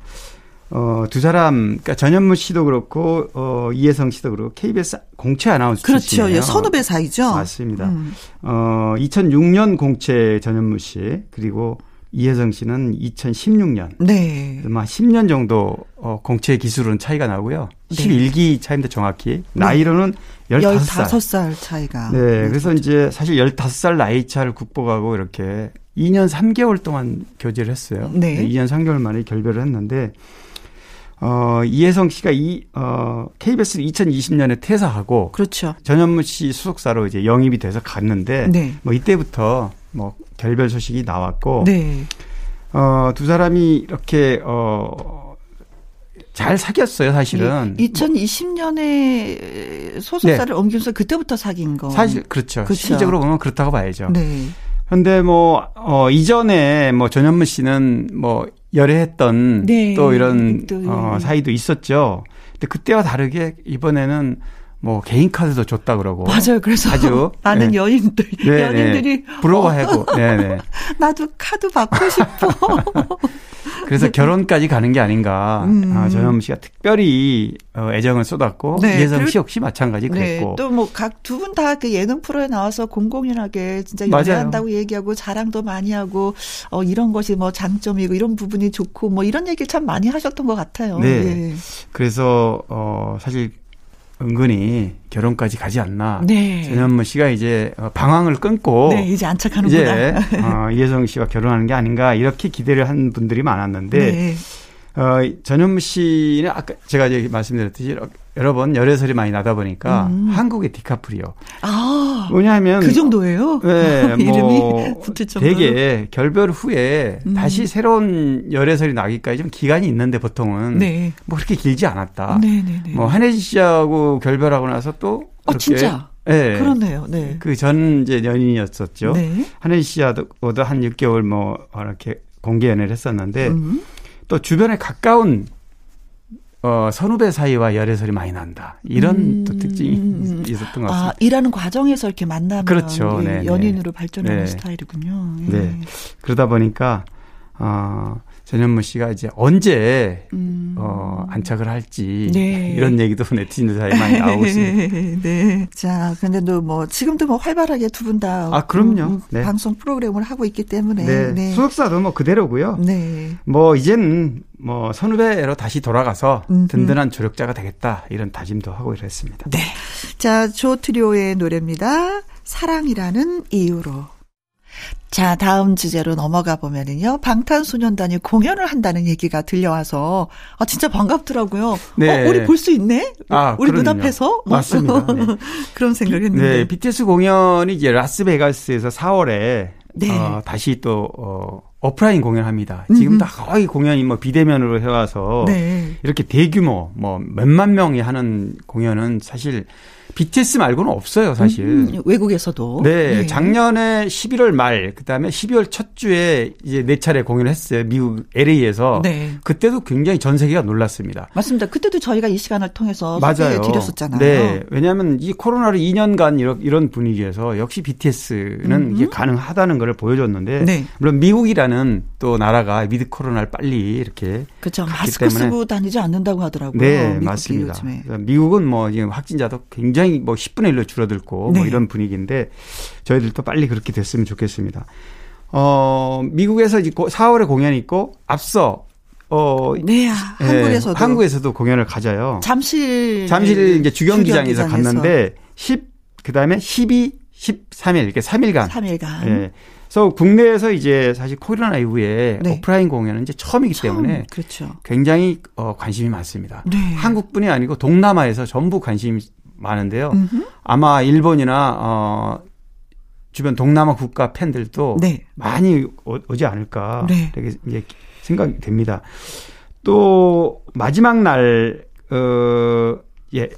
어, 두 사람, 그러니까 전현무 씨도 그렇고, 어, 이혜성 씨도 그렇고, KBS 공채 아나운서. 그렇죠. 예, 선후배 사이죠. 맞습니다. 음. 어, 2006년 공채 전현무 씨, 그리고 이혜성 씨는 2016년. 네. 아마 10년 정도, 어, 공채 기술은 차이가 나고요. 네. 11기 차인데 정확히. 네. 나이로는 15살. 15살 차이가. 네. 그래서 이제 사실 15살 나이 차를 극복하고 이렇게 2년 3개월 동안 교제를 했어요. 네. 2년 3개월 만에 결별을 했는데, 어, 이혜성 씨가 이, 어, KBS 2020년에 퇴사하고. 그렇죠. 전현무 씨 수속사로 이제 영입이 돼서 갔는데. 네. 뭐 이때부터 뭐 결별 소식이 나왔고. 네. 어, 두 사람이 이렇게, 어, 잘 사귀었어요, 사실은. 2020년에 소속사를 네. 옮기면서 그때부터 사귄 거. 사실, 그렇죠. 그렇죠. 실질적으로 보면 그렇다고 봐야죠. 네. 근데 뭐, 어, 이전에 뭐 전현무 씨는 뭐 열애했던 네. 또 이런 또, 어, 사이도 있었죠. 근데 그때와 다르게 이번에는 뭐 개인 카드도 줬다 그러고 맞아요. 그래서 아주 많은 네. 연인들 네, 네. 연인들이 부러워하고 어, 네네 나도 카드 받고 싶어. 그래서 결혼까지 가는 게 아닌가. 음. 아, 전현무 씨가 특별히 어, 애정을 쏟았고 네. 이혜성 씨 역시 마찬가지 네. 그랬고 또뭐 각 두 분 다 그 예능 프로에 나와서 공공연하게 진짜 연애한다고 얘기하고 자랑도 많이 하고 어 이런 것이 뭐 장점이고 이런 부분이 좋고 뭐 이런 얘기를 참 많이 하셨던 것 같아요. 네. 예. 그래서 어 사실 은근히 결혼까지 가지 않나. 네. 전현무 씨가 이제 어, 방황을 끊고 네, 이제 안착하는구나. 이제 어, 이혜성 씨와 결혼하는 게 아닌가 이렇게 기대를 한 분들이 많았는데 네. 어, 전현무 씨는 아까 제가 이제 말씀드렸듯이 여러 번 열애설이 많이 나다 보니까 음. 한국의 디카프리오. 아. 뭐냐면 그 정도예요? 네. 뭐 이름이 붙을 정도로. 되게 결별 후에 음. 다시 새로운 열애설이 나기까지 좀 기간이 있는데 보통은 네. 뭐 그렇게 길지 않았다. 네네네. 네, 네. 뭐 한혜진 씨하고 결별하고 나서 또 어, 진짜. 네. 그렇네요. 네. 그 전 이제 연인이었었죠. 네. 한혜진 씨하고도 한 6개월 뭐 이렇게 공개 연애를 했었는데 음. 또 주변에 가까운 어, 선후배 사이와 열애설이 많이 난다. 이런 음. 또 특징이 있었던 것 같습니다. 아, 일하는 과정에서 이렇게 만나면 그렇죠. 예, 네, 연인으로 발전하는 네. 스타일이군요. 예. 네. 그러다 보니까 어, 전현무 씨가 이제 언제 음. 어, 안착을 할지 네. 이런 얘기도 네티즌 사이에 많이 나오고 있습니다. 네. 자, 근데도 뭐 지금도 뭐 활발하게 두 분 다 아, 그럼요. 음, 네. 방송 프로그램을 하고 있기 때문에 네. 네. 소속사도 뭐 그대로고요. 네. 뭐 이젠 뭐 선후배로 다시 돌아가서. 든든한 조력자가 되겠다 이런 다짐도 하고 이랬습니다. 네. 자, 조 트리오의 노래입니다. 사랑이라는 이유로. 자, 다음 주제로 넘어가 보면은요. 방탄소년단이 공연을 한다는 얘기가 들려와서 아 진짜 반갑더라고요. 네. 어, 우리 볼 수 있네. 아, 우리 그럼요. 눈앞에서 맞습니다. 네. 그런 생각을 했는데. 네, BTS 공연이 이제 라스베가스에서 4월에 네. 어, 다시 또 어, 오프라인 공연합니다. 지금 다 거의 공연이 뭐 비대면으로 해와서 네. 이렇게 대규모 뭐 몇만 명이 하는 공연은 사실 BTS 말고는 없어요, 사실. 음, 외국에서도. 네, 네, 작년에 11월 말, 그 다음에 12월 첫 주에 이제 네 차례 공연을 했어요. 미국 LA에서. 네. 그때도 굉장히 전 세계가 놀랐습니다. 맞습니다. 그때도 저희가 이 시간을 통해서 맞아요. 드렸었잖아요. 네. 왜냐하면 이 코로나로 2년간 이런, 이런 분위기에서 역시 BTS는 음. 이게 가능하다는 걸 보여줬는데 네. 물론 미국이라는 또 나라가 미드 코로나를 빨리 이렇게 그렇죠. 마스크 때문에. 쓰고 다니지 않는다고 하더라고요. 네, 맞습니다. 요즘에. 미국은 뭐 지금 확진자도 굉장히 굉장히 뭐 10분의 1로 줄어들고 뭐 네. 뭐 이런 분위기인데 저희들도 빨리 그렇게 됐으면 좋겠습니다. 어, 미국에서 이제 4월에 공연이 있고 앞서 어, 네, 한국에서도 네, 한국에서도 공연을 가져요. 잠실 잠실 이제 주경기장에서 갔는데 10 그다음에 12, 13일 이렇게 3일간 3일간. 예. 그래서 국내에서 이제 사실 코로나 이후에 네. 오프라인 공연은 이제 처음이기 처음, 때문에 그렇죠. 굉장히 어, 관심이 많습니다. 네. 한국뿐이 아니고 동남아에서 전부 관심이 많은데요. 음흠. 아마 일본이나 어 주변 동남아 국가 팬들도 네. 많이 오, 지 않을까 네. 이렇게 이제 생각이 됩니다. 또 마지막 날 어, 예,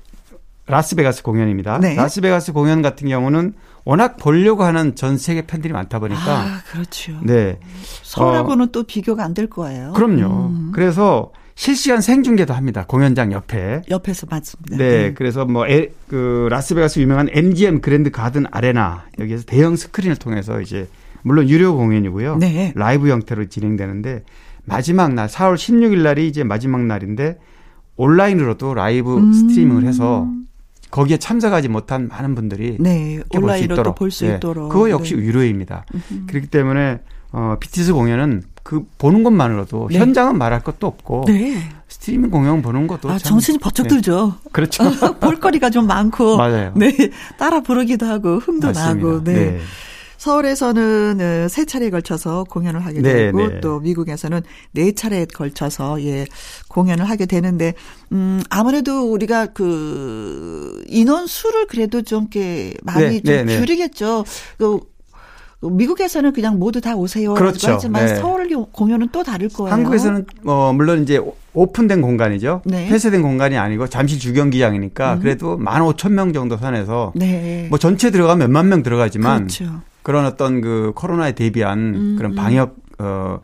라스베가스 공연입니다. 네. 라스베가스 공연 같은 경우는 워낙 보려고 하는 전 세계 팬들이 많다 보니까 아, 그렇죠. 네. 서울하고는 어, 또 비교가 안 될 거예요. 그럼요. 음. 그래서 실시간 생중계도 합니다. 공연장 옆에. 옆에서 맞습니다. 네, 네. 그래서 뭐, 에, 그, 라스베가스 유명한 MGM 그랜드 가든 아레나, 여기에서 대형 스크린을 통해서 이제, 물론 유료 공연이고요. 네. 라이브 형태로 진행되는데, 마지막 날, 4월 16일 날이 이제 마지막 날인데, 온라인으로도 라이브 음. 스트리밍을 해서, 거기에 참석하지 못한 많은 분들이 네, 온라인으로 볼수 네, 있도록. 그거 역시 네. 유료입니다. 음흠. 그렇기 때문에 어, BTS 공연은 그 보는 것만으로도 네. 현장은 말할 것도 없고 네. 스트리밍 공연 보는 것도 아, 정신이 버쩍 네. 들죠. 그렇죠. 볼거리가 좀 많고 맞아요. 네. 따라 부르기도 하고 hum도 맞습니다. 나고. 네. 네. 서울에서는 어, 세 차례에 걸쳐서 공연을 하게 네, 되고 네. 또 미국에서는 네 차례에 걸쳐서 예 공연을 하게 되는데 음 아무래도 우리가 그 인원 수를 그래도 좀 이렇게 많이 네, 좀 네, 줄이겠죠. 그 미국에서는 그냥 모두 다 오세요. 그렇죠. 하지만 네. 서울 공연은 또 다를 거예요. 한국에서는 어 물론 이제 오픈된 공간이죠. 네. 폐쇄된 공간이 아니고 잠시 주경기장이니까 음. 그래도 만 오천 명 정도 선에서 네. 뭐 전체 들어가면 몇만 명 들어가지만 그렇죠. 그런 어떤 그 코로나에 대비한 음. 그런 음. 방역 어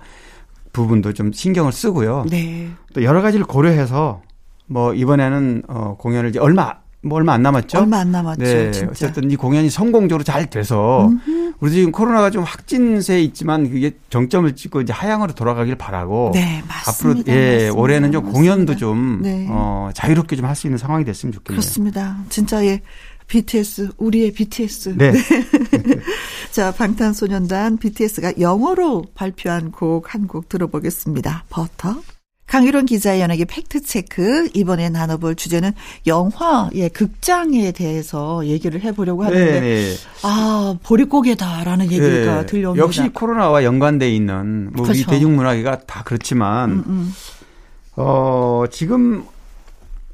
부분도 좀 신경을 쓰고요. 네. 또 여러 가지를 고려해서 뭐 이번에는 어 공연을 이제 얼마 뭐 얼마 안 남았죠? 얼마 안 남았죠. 네. 진짜. 어쨌든 이 공연이 성공적으로 잘 돼서 음흠. 우리 지금 코로나가 좀 확진세에 있지만 그게 정점을 찍고 이제 하향으로 돌아가길 바라고 네, 맞습니다. 앞으로 예, 맞습니다. 올해는 좀 맞습니다. 공연도 좀 네. 어, 자유롭게 좀 할 수 있는 상황이 됐으면 좋겠네요. 그렇습니다. 진짜 예. BTS, 우리의 BTS. 네. 네. 자, 방탄소년단 BTS가 영어로 발표한 곡 한곡 들어보겠습니다. 버터. 강유론 기자의 연예계 팩트체크. 이번에 나눠볼 주제는 영화, 예, 극장에 대해서 얘기를 해보려고 하는데, 네, 네. 아, 보릿고개다라는 얘기가 네. 들려옵니다. 역시 코로나와 연관돼 있는, 뭐 그렇죠. 우리 대중문화계가 다 그렇지만, 음, 음. 어, 지금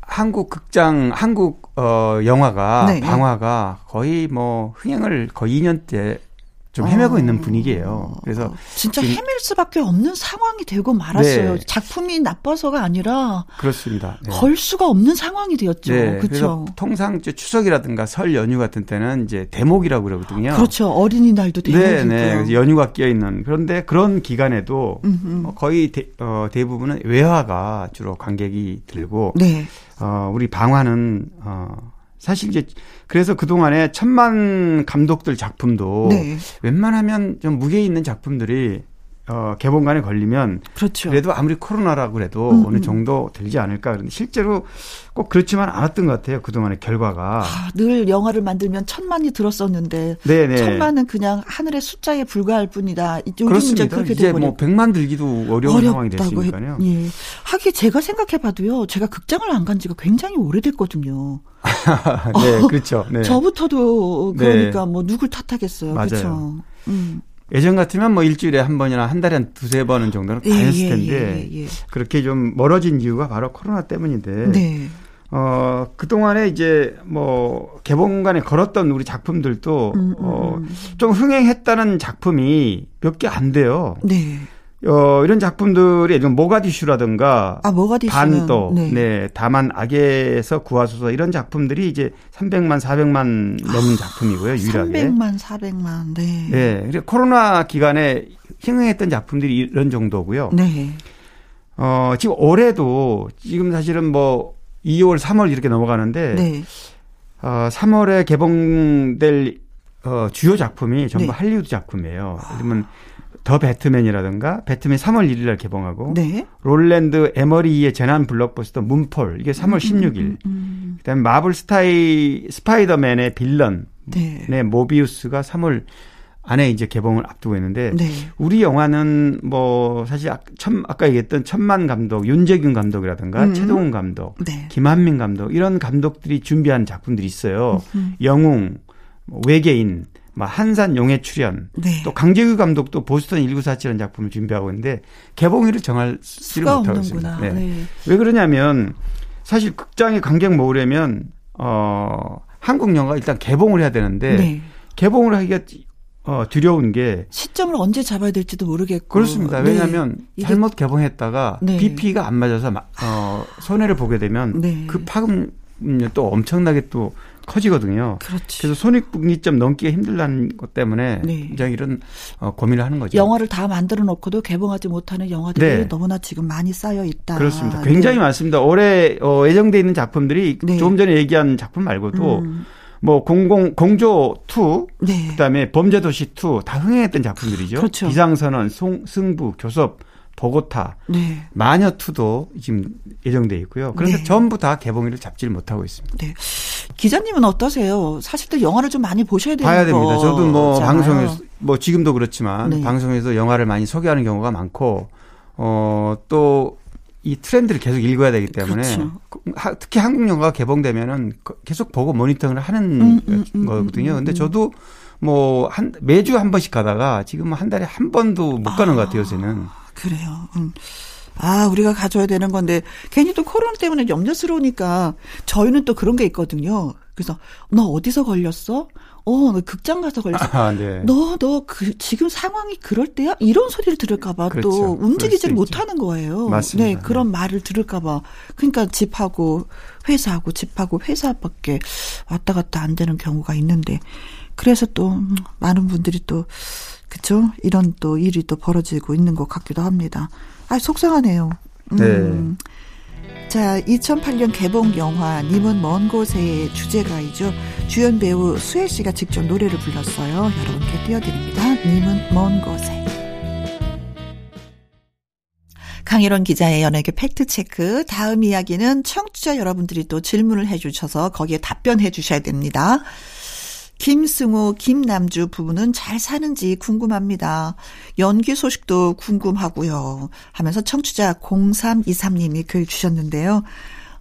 한국 극장, 한국 어 영화가 네. 방화가 거의 뭐 흥행을 거의 2년째 좀 헤매고 어. 있는 분위기예요. 그래서 진짜 헤맬 수밖에 없는 상황이 되고 말았어요. 네. 작품이 나빠서가 아니라 그렇습니다. 네. 걸 수가 없는 상황이 되었죠. 네. 그렇죠. 통상 추석이라든가 설 연휴 같은 때는 이제 대목이라고 그러거든요. 그렇죠. 어린이날도 대목이고. 네, 네. 연휴가 끼어 있는. 그런데 그런 기간에도 음흠. 어, 거의 대, 어, 대부분은 외화가 주로 관객이 들고 네. 어, 우리 방화는 어 사실 이제 그래서 그동안에 천만 감독들 작품도 네. 웬만하면 좀 무게 있는 작품들이 어, 개봉관에 걸리면 그렇죠. 그래도 아무리 코로나라고 그래도 음, 어느 음. 정도 들지 않을까 그런데 실제로 꼭 그렇지만 않았던 것 같아요 그동안의 결과가 아, 늘 영화를 만들면 천만이 들었었는데 네네. 네. 천만은 그냥 하늘의 숫자에 불과할 뿐이다 그렇습니다 그렇게 이제 뭐 백만 들기도 어려운 상황이 됐으니까요 예. 하긴 제가 생각해봐도요 제가 극장을 안 간 지가 굉장히 오래됐거든요 네 그렇죠 네. 저부터도 그러니까 네. 뭐 누굴 탓하겠어요 맞아요. 그렇죠 음. 예전 같으면 뭐 일주일에 한 번이나 한 달에 한 두세 번은 정도는 예, 예, 텐데 예, 예, 그렇게 좀 멀어진 이유가 바로 코로나 때문인데 네. 어, 그동안에 이제 뭐 개봉관에 걸었던 우리 작품들도 음, 음. 어, 음. 좀 흥행했다는 작품이 몇 개 안 돼요. 네. 어, 이런 작품들이 모가디슈라든가 아, 반도 네. 네. 다만 악에서 구하소서 이런 작품들이 이제 300만 400만 넘는 작품이고요. 유일하게. 300만 400만. 네. 네. 그리고 코로나 기간에 흥행했던 작품들이 이런 정도고요. 네. 어, 지금 올해도 지금 사실은 뭐 2월, 3월 이렇게 넘어가는데 네. 어, 3월에 개봉될 어, 주요 작품이 전부 네. 할리우드 작품이에요. 그러면 더 배트맨이라든가 배트맨 3월 1일 날 개봉하고 네. 롤랜드 에머리히의 재난 블록버스터 문폴 이게 3월 16일. 음, 음, 음. 그다음에 마블 스타이 스파이더맨의 빌런 네. 네 모비우스가 3월 안에 이제 개봉을 앞두고 있는데 네. 우리 영화는 뭐 사실 천, 아까 얘기했던 천만 감독, 윤제균 감독이라든가 음. 최동훈 감독, 네. 김한민 감독 이런 감독들이 준비한 작품들이 있어요. 음. 영웅, 뭐 외계인 막 한산 용의 출연, 네. 또 강재규 감독도 보스턴 1947이라는 작품을 준비하고 있는데 개봉일을 정할 수를 못하고 있습니다. 네. 네. 왜 그러냐면 사실 극장에 관객 모으려면 어 한국 영화가 일단 개봉을 해야 되는데 네. 개봉을 하기가 어, 두려운 게 시점을 언제 잡아야 될지도 모르겠고 그렇습니다. 네. 왜냐하면 네. 잘못 개봉했다가 네. BP가 안 맞아서 어, 손해를 보게 되면 네. 그 파급 또 엄청나게 또 커지거든요. 그렇지. 그래서 손익분기점 넘기가 힘들다는 것 때문에 네. 굉장히 이런 어, 고민을 하는 거죠. 영화를 다 만들어 놓고도 개봉하지 못하는 영화들이 네. 너무나 지금 많이 쌓여 있다. 그렇습니다. 굉장히 네. 많습니다. 올해 어, 예정돼 있는 작품들이 네. 조금 전에 얘기한 작품 말고도 음. 뭐 공공 공조 2 네. 그다음에 범죄도시 2 다 흥행했던 작품들이죠. 그렇죠. 비상선언, 송, 승부, 교섭 보고타, 네. 마녀2도 지금 예정돼 있고요. 그런데 네. 전부 다 개봉일을 잡지를 못하고 있습니다. 네. 기자님은 어떠세요? 사실들 영화를 좀 많이 보셔야 되는 봐야 됩니다. 저도 뭐 방송에서 뭐 지금도 그렇지만 네. 방송에서 영화를 많이 소개하는 경우가 많고 어또 이 트렌드를 계속 읽어야 되기 때문에 그렇죠. 그, 특히 한국 영화가 개봉되면은 계속 보고 모니터링을 하는 음, 음, 음, 거거든요. 음, 근데 음. 저도 뭐 한 매주 한 번씩 가다가 지금 한 달에 한 번도 못 가는 아. 것 같아요, 요새는. 그래요. 음. 아, 우리가 가져야 되는 건데, 괜히 또 코로나 때문에 염려스러우니까, 저희는 또 그런 게 있거든요. 그래서, 너 어디서 걸렸어? 어, 너 극장 가서 걸렸어. 아, 네. 너, 너, 그, 지금 상황이 그럴 때야? 이런 소리를 들을까봐 그렇죠. 또 움직이지를 못하는 거예요. 맞습니다. 네, 그런 네. 말을 들을까봐. 그러니까 집하고 회사하고 집하고 회사밖에 왔다 갔다 안 되는 경우가 있는데, 그래서 또, 음, 많은 분들이 또, 그쵸? 이런 또 일이 또 벌어지고 있는 것 같기도 합니다. 아, 속상하네요. 음. 네. 자, 2008년 개봉 영화 님은 먼 곳의 주제가이죠. 주연 배우 수혜 씨가 직접 노래를 불렀어요. 여러분께 띄워드립니다. 님은 먼 곳에. 강일원 기자의 연예계 팩트체크. 다음 이야기는 청취자 여러분들이 또 질문을 해주셔서 거기에 답변해 주셔야 됩니다. 김승우, 김남주 부부는 잘 사는지 궁금합니다. 연기 소식도 궁금하고요. 하면서 청취자 0323님이 글 주셨는데요.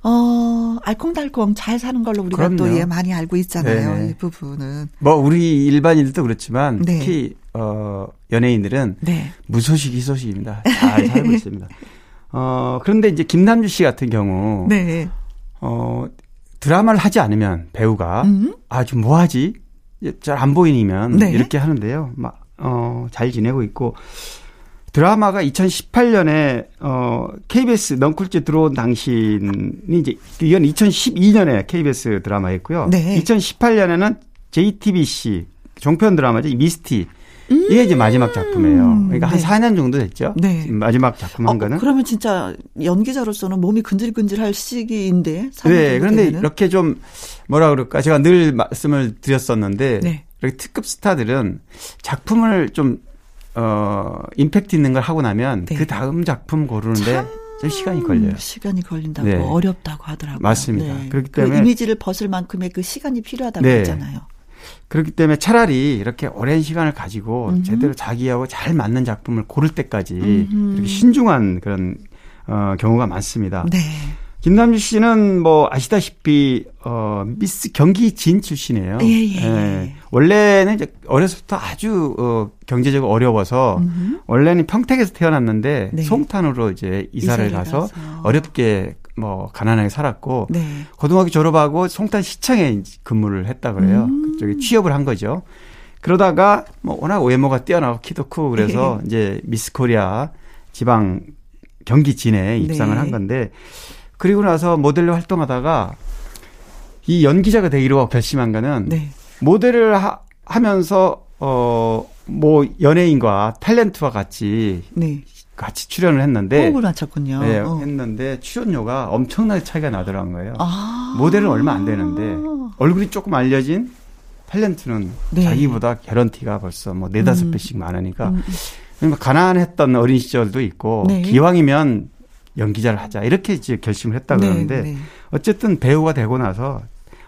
어, 알콩달콩 잘 사는 걸로 우리가 그럼요. 또 예, 많이 알고 있잖아요. 네. 이 부분은. 뭐, 우리 일반인들도 그렇지만 네. 특히, 어, 연예인들은 네. 무소식, 희소식입니다. 잘 살고 있습니다. 어, 그런데 이제 김남주 씨 같은 경우. 네. 어, 드라마를 하지 않으면 배우가 음? 아주 뭐 하지? 잘 안 보이면 네. 이렇게 하는데요. 막, 어, 잘 지내고 있고. 드라마가 2018년에 어 KBS 넝쿨째 들어온 당신이 이제 이건 2012년에 KBS 드라마였고요. 네. 2018년에는 JTBC 종편 드라마죠. 미스티. 음~ 이게 이제 마지막 작품이에요. 그러니까 네. 한 4년 정도 됐죠. 네. 마지막 작품 한 어, 거는. 그러면 진짜 연기자로서는 몸이 근질근질할 시기인데. 네. 그런데 되면은? 이렇게 좀 뭐라 그럴까. 제가 늘 말씀을 드렸었는데. 네. 이렇게 특급 스타들은 작품을 좀 어, 임팩트 있는 걸 하고 나면 네. 그 다음 작품 고르는데 좀 시간이 걸려요. 시간이 걸린다고 네. 어렵다고 하더라고요. 맞습니다. 네. 그렇기 그 때문에 그 이미지를 벗을 만큼의 그 시간이 필요하다고 네. 했잖아요. 그렇기 때문에 차라리 이렇게 오랜 시간을 가지고 음흠. 제대로 자기하고 잘 맞는 작품을 고를 때까지 음흠. 이렇게 신중한 그런 어, 경우가 많습니다. 네. 김남주 씨는 뭐 아시다시피 어 미스 경기 진 출신이에요. 예, 예, 예. 원래는 이제 어려서부터 아주 어 경제적으로 어려워서 음흠. 원래는 평택에서 태어났는데 네. 송탄으로 이제 이사를, 가서, 가서, 어렵게 뭐 가난하게 살았고 네. 고등학교 졸업하고 송탄 시청에 근무를 했다 그래요. 음. 그쪽에 취업을 한 거죠. 그러다가 뭐 워낙 외모가 뛰어나고 키도 크고 그래서 네. 이제 미스 코리아 지방 경기 진에 입상을 네. 한 건데 그리고 나서 모델로 활동하다가 이 연기자가 되기로 결심한 거는 네. 모델을 하, 하면서 어 뭐 연예인과 탤런트와 같이 네. 같이 출연을 했는데 호흡을 맞췄군요. 네, 어. 했는데 출연료가 엄청나게 차이가 나더라는 거예요. 아~ 모델은 얼마 안 되는데 얼굴이 조금 알려진 탤런트는 네. 자기보다 개런티가 벌써 뭐 네다섯 음. 배씩 많으니까 음. 그러니까 가난했던 어린 시절도 있고 네. 기왕이면 연기자를 하자 이렇게 이제 결심을 했다 네, 그러는데 네, 네. 어쨌든 배우가 되고 나서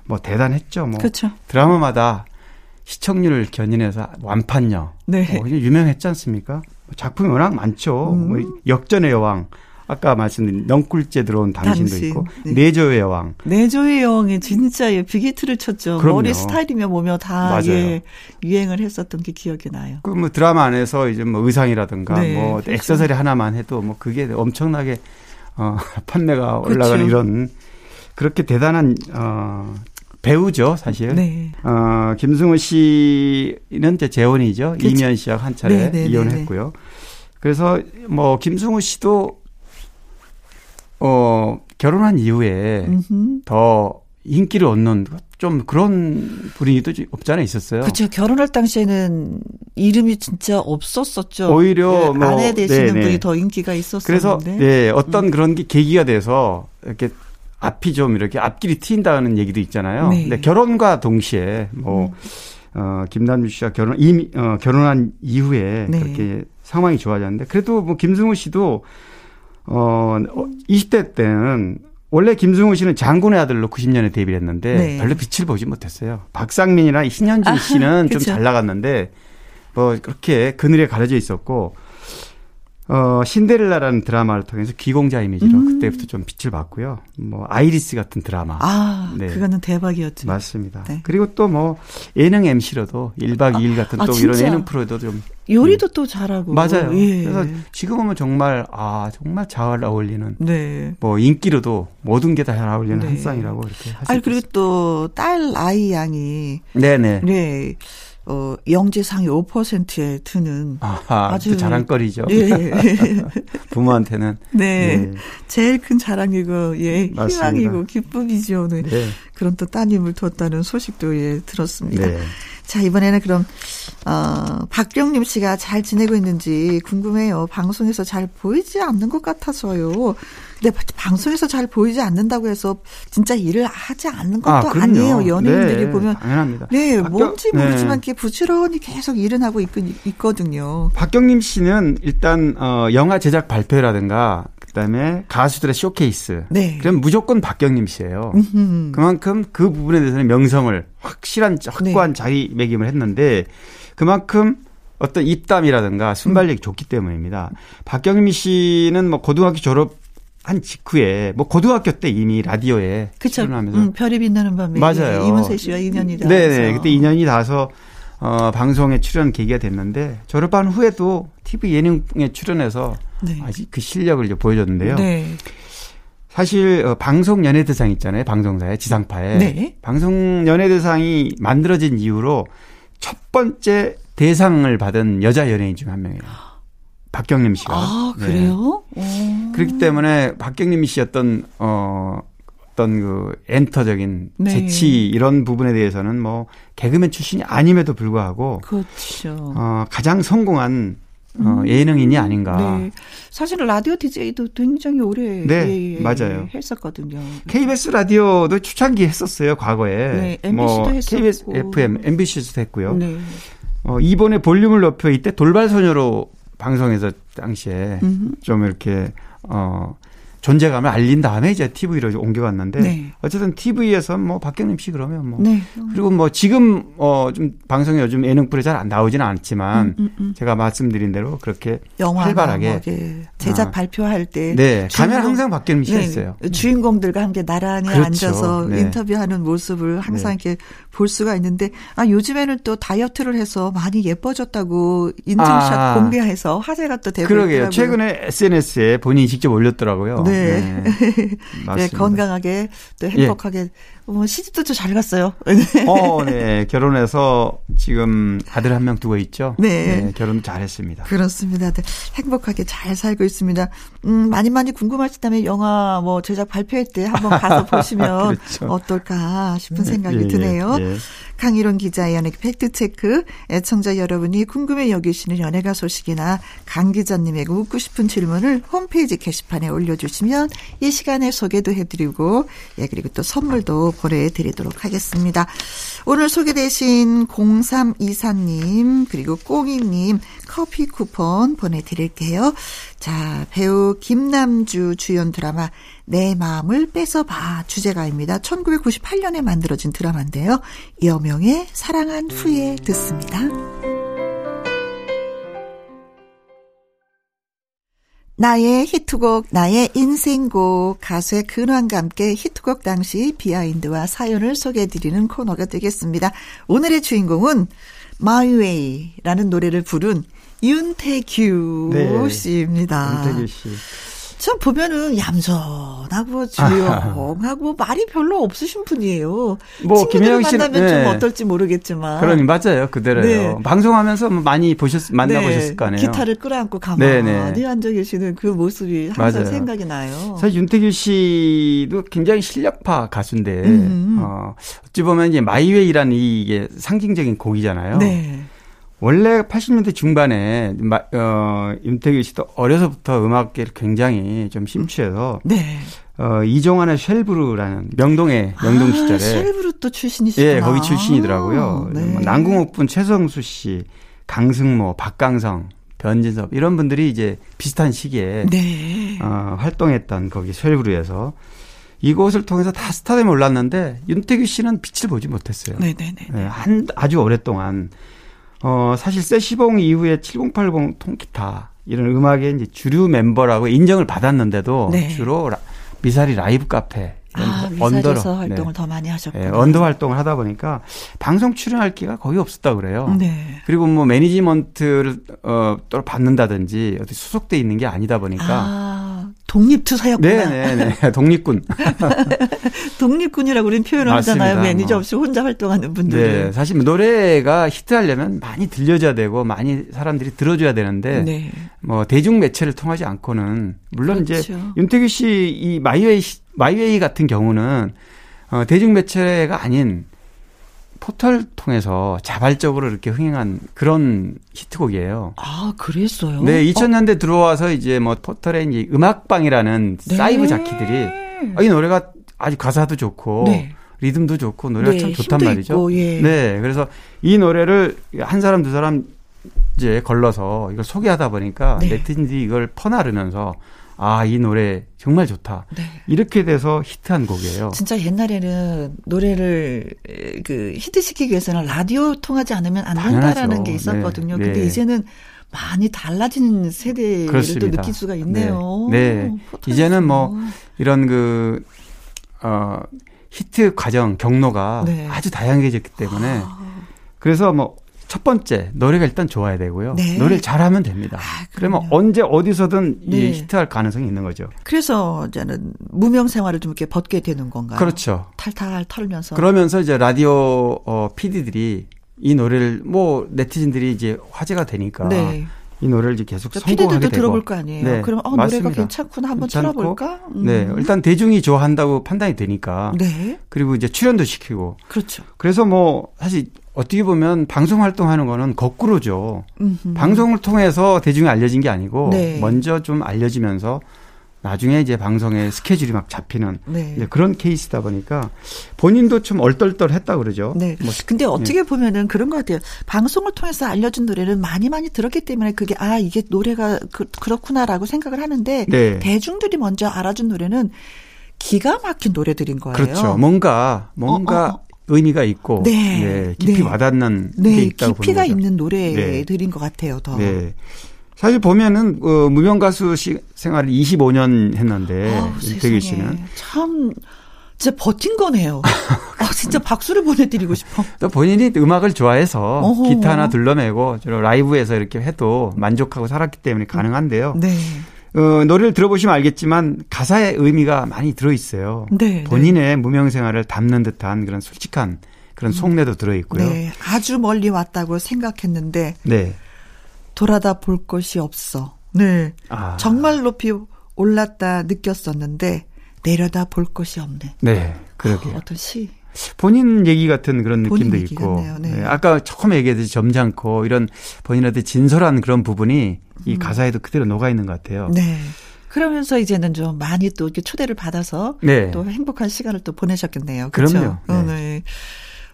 뭐 대단했죠. 뭐 그렇죠. 드라마마다 시청률을 견인해서 완판녀. 네. 뭐 유명했지 않습니까? 뭐 작품이 워낙 많죠. 음. 뭐 역전의 여왕. 아까 말씀드린 넝꿀째 들어온 당신도 당신. 있고 네. 내조의 여왕. 내조의 여왕이 진짜 예, 빅히트를 쳤죠. 그럼요. 머리 스타일이며 뭐며 다 예, 유행을 했었던 게 기억이 나요. 그 뭐 드라마 안에서 이제 뭐 의상이라든가 네, 뭐 그렇죠. 액세서리 하나만 해도 뭐 그게 엄청나게 어 판매가 올라가는 그렇죠. 이런 그렇게 대단한 어 배우죠, 사실. 네. 어, 김승우 씨는 이제 재혼이죠. 그렇죠. 이면 씨와 한 차례 네, 네, 네 이혼했고요. 네. 그래서 뭐 김승우 씨도 어, 결혼한 이후에 음흠. 더 인기를 얻는 좀 그런 분위기도 없잖아 있었어요. 그렇죠. 결혼할 당시에는 이름이 진짜 없었었죠. 오히려 네, 뭐 아내 되시는 네네. 분이 더 인기가 있었었는데. 그래서 네, 어떤 음. 그런 게 계기가 돼서 이렇게 앞이 좀 이렇게 앞길이 트인다는 얘기도 있잖아요. 네. 근데 결혼과 동시에 뭐 음. 어, 김남주 씨가 결혼 이미 어, 결혼한 이후에 네. 그렇게 상황이 좋아졌는데 그래도 뭐 김승우 씨도 어, 20대 때는 원래 김승우 씨는 장군의 아들로 90년에 데뷔를 했는데 네. 별로 빛을 보지 못했어요. 박상민이나 신현진 씨는 아, 좀잘 나갔는데 뭐 그렇게 그늘에 가려져 있었고 어, 신데렐라라는 드라마를 통해서 귀공자 이미지로 음. 그때부터 좀 빛을 봤고요. 뭐, 아이리스 같은 드라마. 아, 네. 그거는 대박이었죠. 맞습니다. 네. 그리고 또 뭐, 예능 MC로도 1박 2일 같은 아, 또 진짜? 이런 예능 프로도 좀. 요리도 음. 또 잘하고. 맞아요. 예. 그래서 지금 보면 정말, 아, 정말 잘 어울리는. 네. 뭐, 인기로도 모든 게 다 잘 어울리는 네. 한 쌍이라고 이렇게 하시고. 아니, 그리고 또, 딸 아이 양이. 네네. 네. 어, 영재상위 5%에 드는 아하, 아주 자랑거리죠. 예. 부모한테는 네. 네. 제일 큰 자랑이고 예, 맞습니다. 희망이고 기쁨이죠. 네. 네. 그런 또 따님을 뒀다는 소식도 예, 들었습니다. 네. 자, 이번에는 그럼 어, 박경림 씨가 잘 지내고 있는지 궁금해요. 방송에서 잘 보이지 않는 것 같아서요. 근데 방송에서 잘 보이지 않는다고 해서 진짜 일을 하지 않는 것도 아, 니에요 연예인들이 네, 보면 당연합니다. 네, 박경, 뭔지 모르지만 네. 부지런히 계속 일은 하고 있, 있거든요. 박경림 씨는 일단 어 영화 제작 발표라든가 그다음에 가수들의 쇼케이스. 네. 그럼 무조건 박경림 씨예요. 음흠. 그만큼 그 부분에 대해서는 명성을 확실한 확고한 네. 자리매김을 했는데 그만큼 어떤 입담이라든가 순발력이 음. 좋기 때문입니다. 박경림 씨는 뭐 고등학교 졸업 한 직후에 뭐 고등학교 때 이미 라디오에. 출연하면서 음, 별이 빛나는 밤에 맞아요. 이문세 씨와 인연이 닿아서 네네 그때 인연이 닿아서 어, 방송에 출연 계기가 됐는데 졸업한 후에도 TV 예능에 출연해서 네. 아직 그 실력을 이제 보여줬는데요. 네. 사실 어, 방송 연예대상 있잖아요. 방송사에 지상파에 네. 방송 연예대상이 만들어진 이후로 첫 번째 대상을 받은 여자 연예인 중 한 명이에요. 박경림 씨가. 아, 그래요? 네. 그렇기 때문에 박경림 씨였던 어 어떤 그 엔터적인 네. 재치 이런 부분에 대해서는 뭐 개그맨 출신이 아님에도 불구하고 그렇죠. 어 가장 성공한 어, 음. 예능인이 아닌가. 네. 사실은 라디오 DJ도 굉장히 오래 네, 예, 맞아요. 했었거든요. KBS 라디오도 초창기 했었어요, 과거에. 네, MBC도 뭐 했었고. KBS FM, MBC도 했고요. 네. 어, 이번에 볼륨을 높여 이때 돌발 소녀로 방송에서 당시에 음. 좀 이렇게 어 존재감을 알린 다음에 이제 TV로 옮겨갔는데 네. 어쨌든 TV에서 뭐 박경림 씨 그러면 뭐 네. 그리고 뭐 지금 어 좀 방송에 요즘 예능불에 잘 안 나오지는 않지만 음, 음, 음. 제가 말씀드린 대로 그렇게 활발하게 뭐 제작 아. 발표할 때 네. 가면 항상 박경림 씨가 네. 있어요. 주인공들과 함께 나란히 그렇죠. 앉아서 네. 인터뷰하는 모습을 항상 네. 이렇게 볼 수가 있는데 아 요즘에는 또 다이어트를 해서 많이 예뻐졌다고 인증샷 아. 공개해서 화제가 또 되고 그러게요. 있더라고요. 최근에 SNS에 본인이 직접 올렸더라고요. 네. 네. 네. 건강하게 또 행복하게 예. 어, 시집도 잘 갔어요. 어, 네. 결혼해서 지금 아들 한 명 두고 있죠. 네. 네 결혼 잘했습니다. 그렇습니다. 네. 행복하게 잘 살고 있습니다. 음, 많이 많이 궁금하시다면 영화 뭐 제작 발표회 때 한번 가서 보시면 그렇죠. 어떨까 싶은 네. 생각이 예, 드네요. 예, 예. 강희론 기자의 연예 팩트체크, 애청자 여러분이 궁금해 여기시는 연예가 소식이나 강 기자님에게 묻고 싶은 질문을 홈페이지 게시판에 올려주시면 이 시간에 소개도 해드리고, 예, 그리고 또 선물도 보내드리도록 하겠습니다. 오늘 소개되신 0324님, 그리고 꽁이님 커피 쿠폰 보내드릴게요. 자, 배우 김남주 주연 드라마 내 마음을 뺏어봐 주제가입니다. 1998년에 만들어진 드라마인데요. 여명의 사랑한 후에 듣습니다. 나의 히트곡, 나의 인생곡, 가수의 근황과 함께 히트곡 당시 비하인드와 사연을 소개해드리는 코너가 되겠습니다. 오늘의 주인공은 마이웨이라는 노래를 부른 윤태규 네. 씨입니다. 윤태규 씨. 참 보면은 얌전하고 조용하고 말이 별로 없으신 분이에요. 뭐 김혜영 씨 만나면 네. 좀 어떨지 모르겠지만. 그러니 맞아요, 그대로요. 네. 방송하면서 뭐 많이 보셨 만나보셨을 네. 거 아니에요. 기타를 끌어안고 가만히 네, 네. 앉아 계시는 그 모습이 항상 맞아요. 생각이 나요. 사실 윤태규 씨도 굉장히 실력파 가수인데 음. 어, 어찌 보면 이제 마이웨이라는 이게 상징적인 곡이잖아요. 네. 원래 80년대 중반에 어 윤태규 씨도 어려서부터 음악계를 굉장히 좀 심취해서 네. 어 이종환의 쉘브르라는 명동의 명동 아, 시절에 쉘브르 또 출신이시구나. 예, 거기 출신이더라고요. 네. 뭐 남궁옥분 최성수 씨, 강승모, 박강성, 변진섭 이런 분들이 이제 비슷한 시기에 네. 어 활동했던 거기 쉘브르에서 이곳을 통해서 다 스타덤에 올랐는데 윤태규 씨는 빛을 보지 못했어요. 네네네. 네, 네. 예, 한 아주 오랫동안 어, 사실 세시봉 이후에 7080 통기타 이런 음악의 이제 주류 멤버라고 인정을 받았는데도 네. 주로 라, 미사리 라이브 카페 아, 언더로 활동을 네. 더 많이 하셨고 네, 언더 활동을 하다 보니까 방송 출연할 기회가 거의 없었다 그래요. 네. 그리고 뭐 매니지먼트를 어, 또 받는다든지 어디 소속돼 있는 게 아니다 보니까 아, 독립투사였구나. 네네네 독립군. 독립군이라고 우리는 표현을 맞습니다. 하잖아요. 매니저 없이 혼자 활동하는 분들. 네, 사실 노래가 히트하려면 많이 들려줘야 되고 많이 사람들이 들어줘야 되는데 네. 뭐 대중 매체를 통하지 않고는 물론 그렇죠. 이제 윤태규 씨 이 마이웨이 마이웨이 같은 경우는 어, 대중 매체가 아닌 포털 통해서 자발적으로 이렇게 흥행한 그런 히트곡이에요. 아, 그랬어요? 네, 2000년대 어? 들어와서 이제 뭐 포털에 이제 음악방이라는 네. 사이버 자키들이 아, 이 노래가 아주 가사도 좋고 네. 리듬도 좋고 노래가 네, 참 좋단 말이죠. 있고, 예. 네, 그래서 이 노래를 한 사람 두 사람 이제 걸러서 이걸 소개하다 보니까 네. 네티즌들이 이걸 퍼나르면서 아, 이 노래 정말 좋다. 네. 이렇게 돼서 히트한 곡이에요. 진짜 옛날에는 노래를 그 히트시키기 위해서는 라디오 통하지 않으면 안 된다라는 게 있었거든요. 네. 근데 네. 이제는 많이 달라진 세대를 그렇습니다. 또 느낄 수가 있네요. 네. 네. 이제는 뭐 이런 그, 어, 히트 과정, 경로가 네. 아주 다양해졌기 때문에 아. 그래서 뭐 첫 번째 노래가 일단 좋아야 되고요. 네. 노래를 잘하면 됩니다. 아, 그러면 언제 어디서든 네. 히트할 가능성이 있는 거죠. 그래서 이제는 무명 생활을 좀 이렇게 벗게 되는 건가요? 그렇죠. 탈탈 털면서. 그러면서 이제 라디오 어, PD들이 이 노래를 뭐 네티즌들이 이제 화제가 되니까 네. 이 노래를 이제 계속 성공하게 되고. 들어볼 거 아니에요. 네, 그럼 어, 노래가 괜찮구나 한번 들어볼까? 음. 네, 일단 대중이 좋아한다고 판단이 되니까. 네. 그리고 이제 출연도 시키고. 그렇죠. 그래서 뭐 사실 어떻게 보면 방송 활동하는 거는 거꾸로죠. 음흠. 방송을 통해서 대중이 알려진 게 아니고 네. 먼저 좀 알려지면서 나중에 이제 방송에 스케줄이 막 잡히는 네. 그런 케이스다 보니까 본인도 좀 얼떨떨했다 그러죠. 네. 뭐, 근데 어떻게 네. 보면은 그런 것 같아요. 방송을 통해서 알려준 노래를 많이 많이 들었기 때문에 그게 아 이게 노래가 그, 렇구나라고 생각을 하는데 네. 대중들이 먼저 알아준 노래는 기가 막힌 노래들인 거예요. 그렇죠. 뭔가 뭔가 어, 어, 어. 의미가 있고 네. 네. 깊이 네. 와닿는 네. 게 있다고 깊이가 있는 노래들인 네. 것 같아요. 더. 네. 사실 보면은 어, 무명 가수 시, 생활을 25년 했는데 아, 윤태규 씨는 참 진짜 버틴 거네요. 아, 진짜 박수를 보내드리고 싶어. 또 본인이 음악을 좋아해서 어허. 기타 하나 둘러매고 라이브에서 이렇게 해도 만족하고 살았기 때문에 가능한데요. 네. 어, 노래를 들어보시면 알겠지만 가사의 의미가 많이 들어있어요. 네, 본인의 네. 무명 생활을 담는 듯한 그런 솔직한 그런 속내도 들어있고요. 네, 아주 멀리 왔다고 생각했는데 네. 돌아다 볼 것이 없어. 네. 아. 정말 높이 올랐다 느꼈었는데 내려다 볼 것이 없네. 네, 그러게. 어, 어떤 시. 본인 얘기 같은 그런 느낌도 있고. 네. 네. 아까 처음에 얘기했듯이 점잖고 이런 본인한테 진솔한 그런 부분이 이 음. 가사에도 그대로 녹아 있는 것 같아요. 네. 그러면서 이제는 좀 많이 또 이렇게 초대를 받아서 네. 또 행복한 시간을 또 보내셨겠네요. 그렇죠? 그럼요. 네. 어, 네.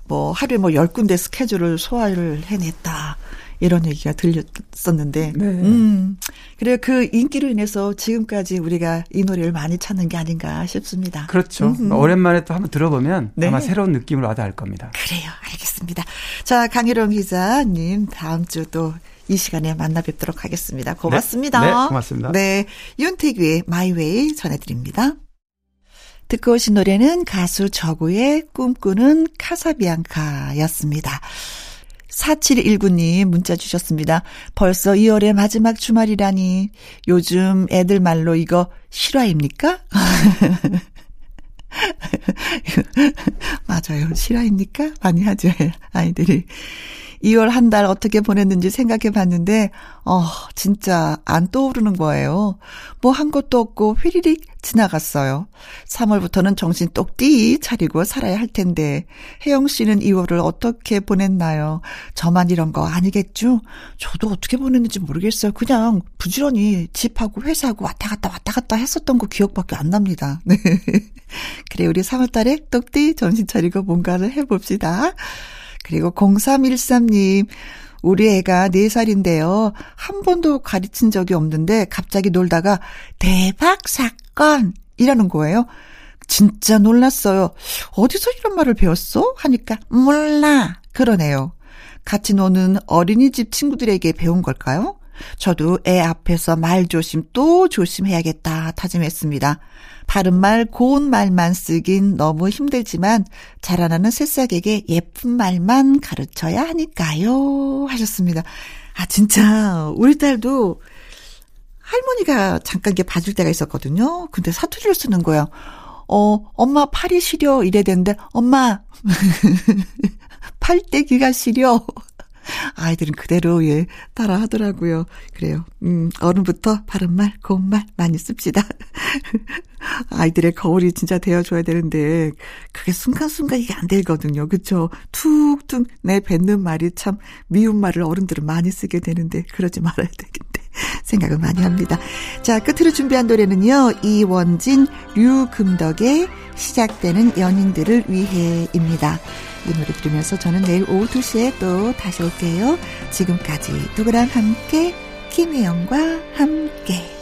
뭐 하루에 뭐 10군데 스케줄을 소화를 해냈다. 이런 얘기가 들렸었는데, 네. 음, 그래요. 그 인기로 인해서 지금까지 우리가 이 노래를 많이 찾는 게 아닌가 싶습니다. 그렇죠. 음흠. 오랜만에 또 한번 들어보면 네. 아마 새로운 느낌을 와닿을 겁니다. 그래요. 알겠습니다. 자, 강희롱 기자님, 다음 주 또 이 시간에 만나 뵙도록 하겠습니다. 고맙습니다. 네, 네 고맙습니다. 네, 윤태규의 마이웨이 전해드립니다. 듣고 오신 노래는 가수 저구의 꿈꾸는 카사비앙카였습니다. 4719님 문자 주셨습니다. 벌써 2월의 마지막 주말이라니 요즘 애들 말로 이거 실화입니까? 맞아요. 실화입니까? 많이 하죠. 아이들이. 2월 한 달 어떻게 보냈는지 생각해 봤는데, 어, 진짜 안 떠오르는 거예요. 뭐 한 것도 없고 휘리릭 지나갔어요. 3월부터는 정신 똑띠 차리고 살아야 할 텐데, 혜영 씨는 2월을 어떻게 보냈나요? 저만 이런 거 아니겠죠? 저도 어떻게 보냈는지 모르겠어요. 그냥 부지런히 집하고 회사하고 왔다 갔다 왔다 갔다 했었던 거 기억밖에 안 납니다. 네. 그래, 우리 3월 달에 똑띠 정신 차리고 뭔가를 해봅시다. 그리고 0313님, 우리 애가 4살인데요. 한 번도 가르친 적이 없는데 갑자기 놀다가 대박 사건! 이라는 거예요. 진짜 놀랐어요. 어디서 이런 말을 배웠어? 하니까 몰라. 그러네요. 같이 노는 어린이집 친구들에게 배운 걸까요? 저도 애 앞에서 말 조심 또 조심해야겠다 다짐했습니다. 바른 말, 고운 말만 쓰긴 너무 힘들지만 자라나는 새싹에게 예쁜 말만 가르쳐야 하니까요. 하셨습니다. 아, 진짜, 우리 딸도 할머니가 잠깐 이게 봐줄 때가 있었거든요. 근데 사투리를 쓰는 거예요. 어, 엄마 팔이 시려 이래 되는데, 엄마, 팔떼기가 시려. 아이들은 그대로 예 따라 하더라고요. 그래요. 음, 어른부터 바른 말, 고운 말 많이 씁시다. 아이들의 거울이 진짜 되어줘야 되는데 그게 순간순간 이게 안 되거든요. 그쵸? 툭툭 내 뱉는 말이 참 미운 말을 어른들은 많이 쓰게 되는데 그러지 말아야 되겠는데 생각을 많이 합니다. 자 끝으로 준비한 노래는요. 이원진, 류금덕의 시작되는 연인들을 위해입니다. 이 노래 들으면서 저는 내일 오후 2시에 또 다시 올게요. 지금까지 누구랑 함께 김혜영과 함께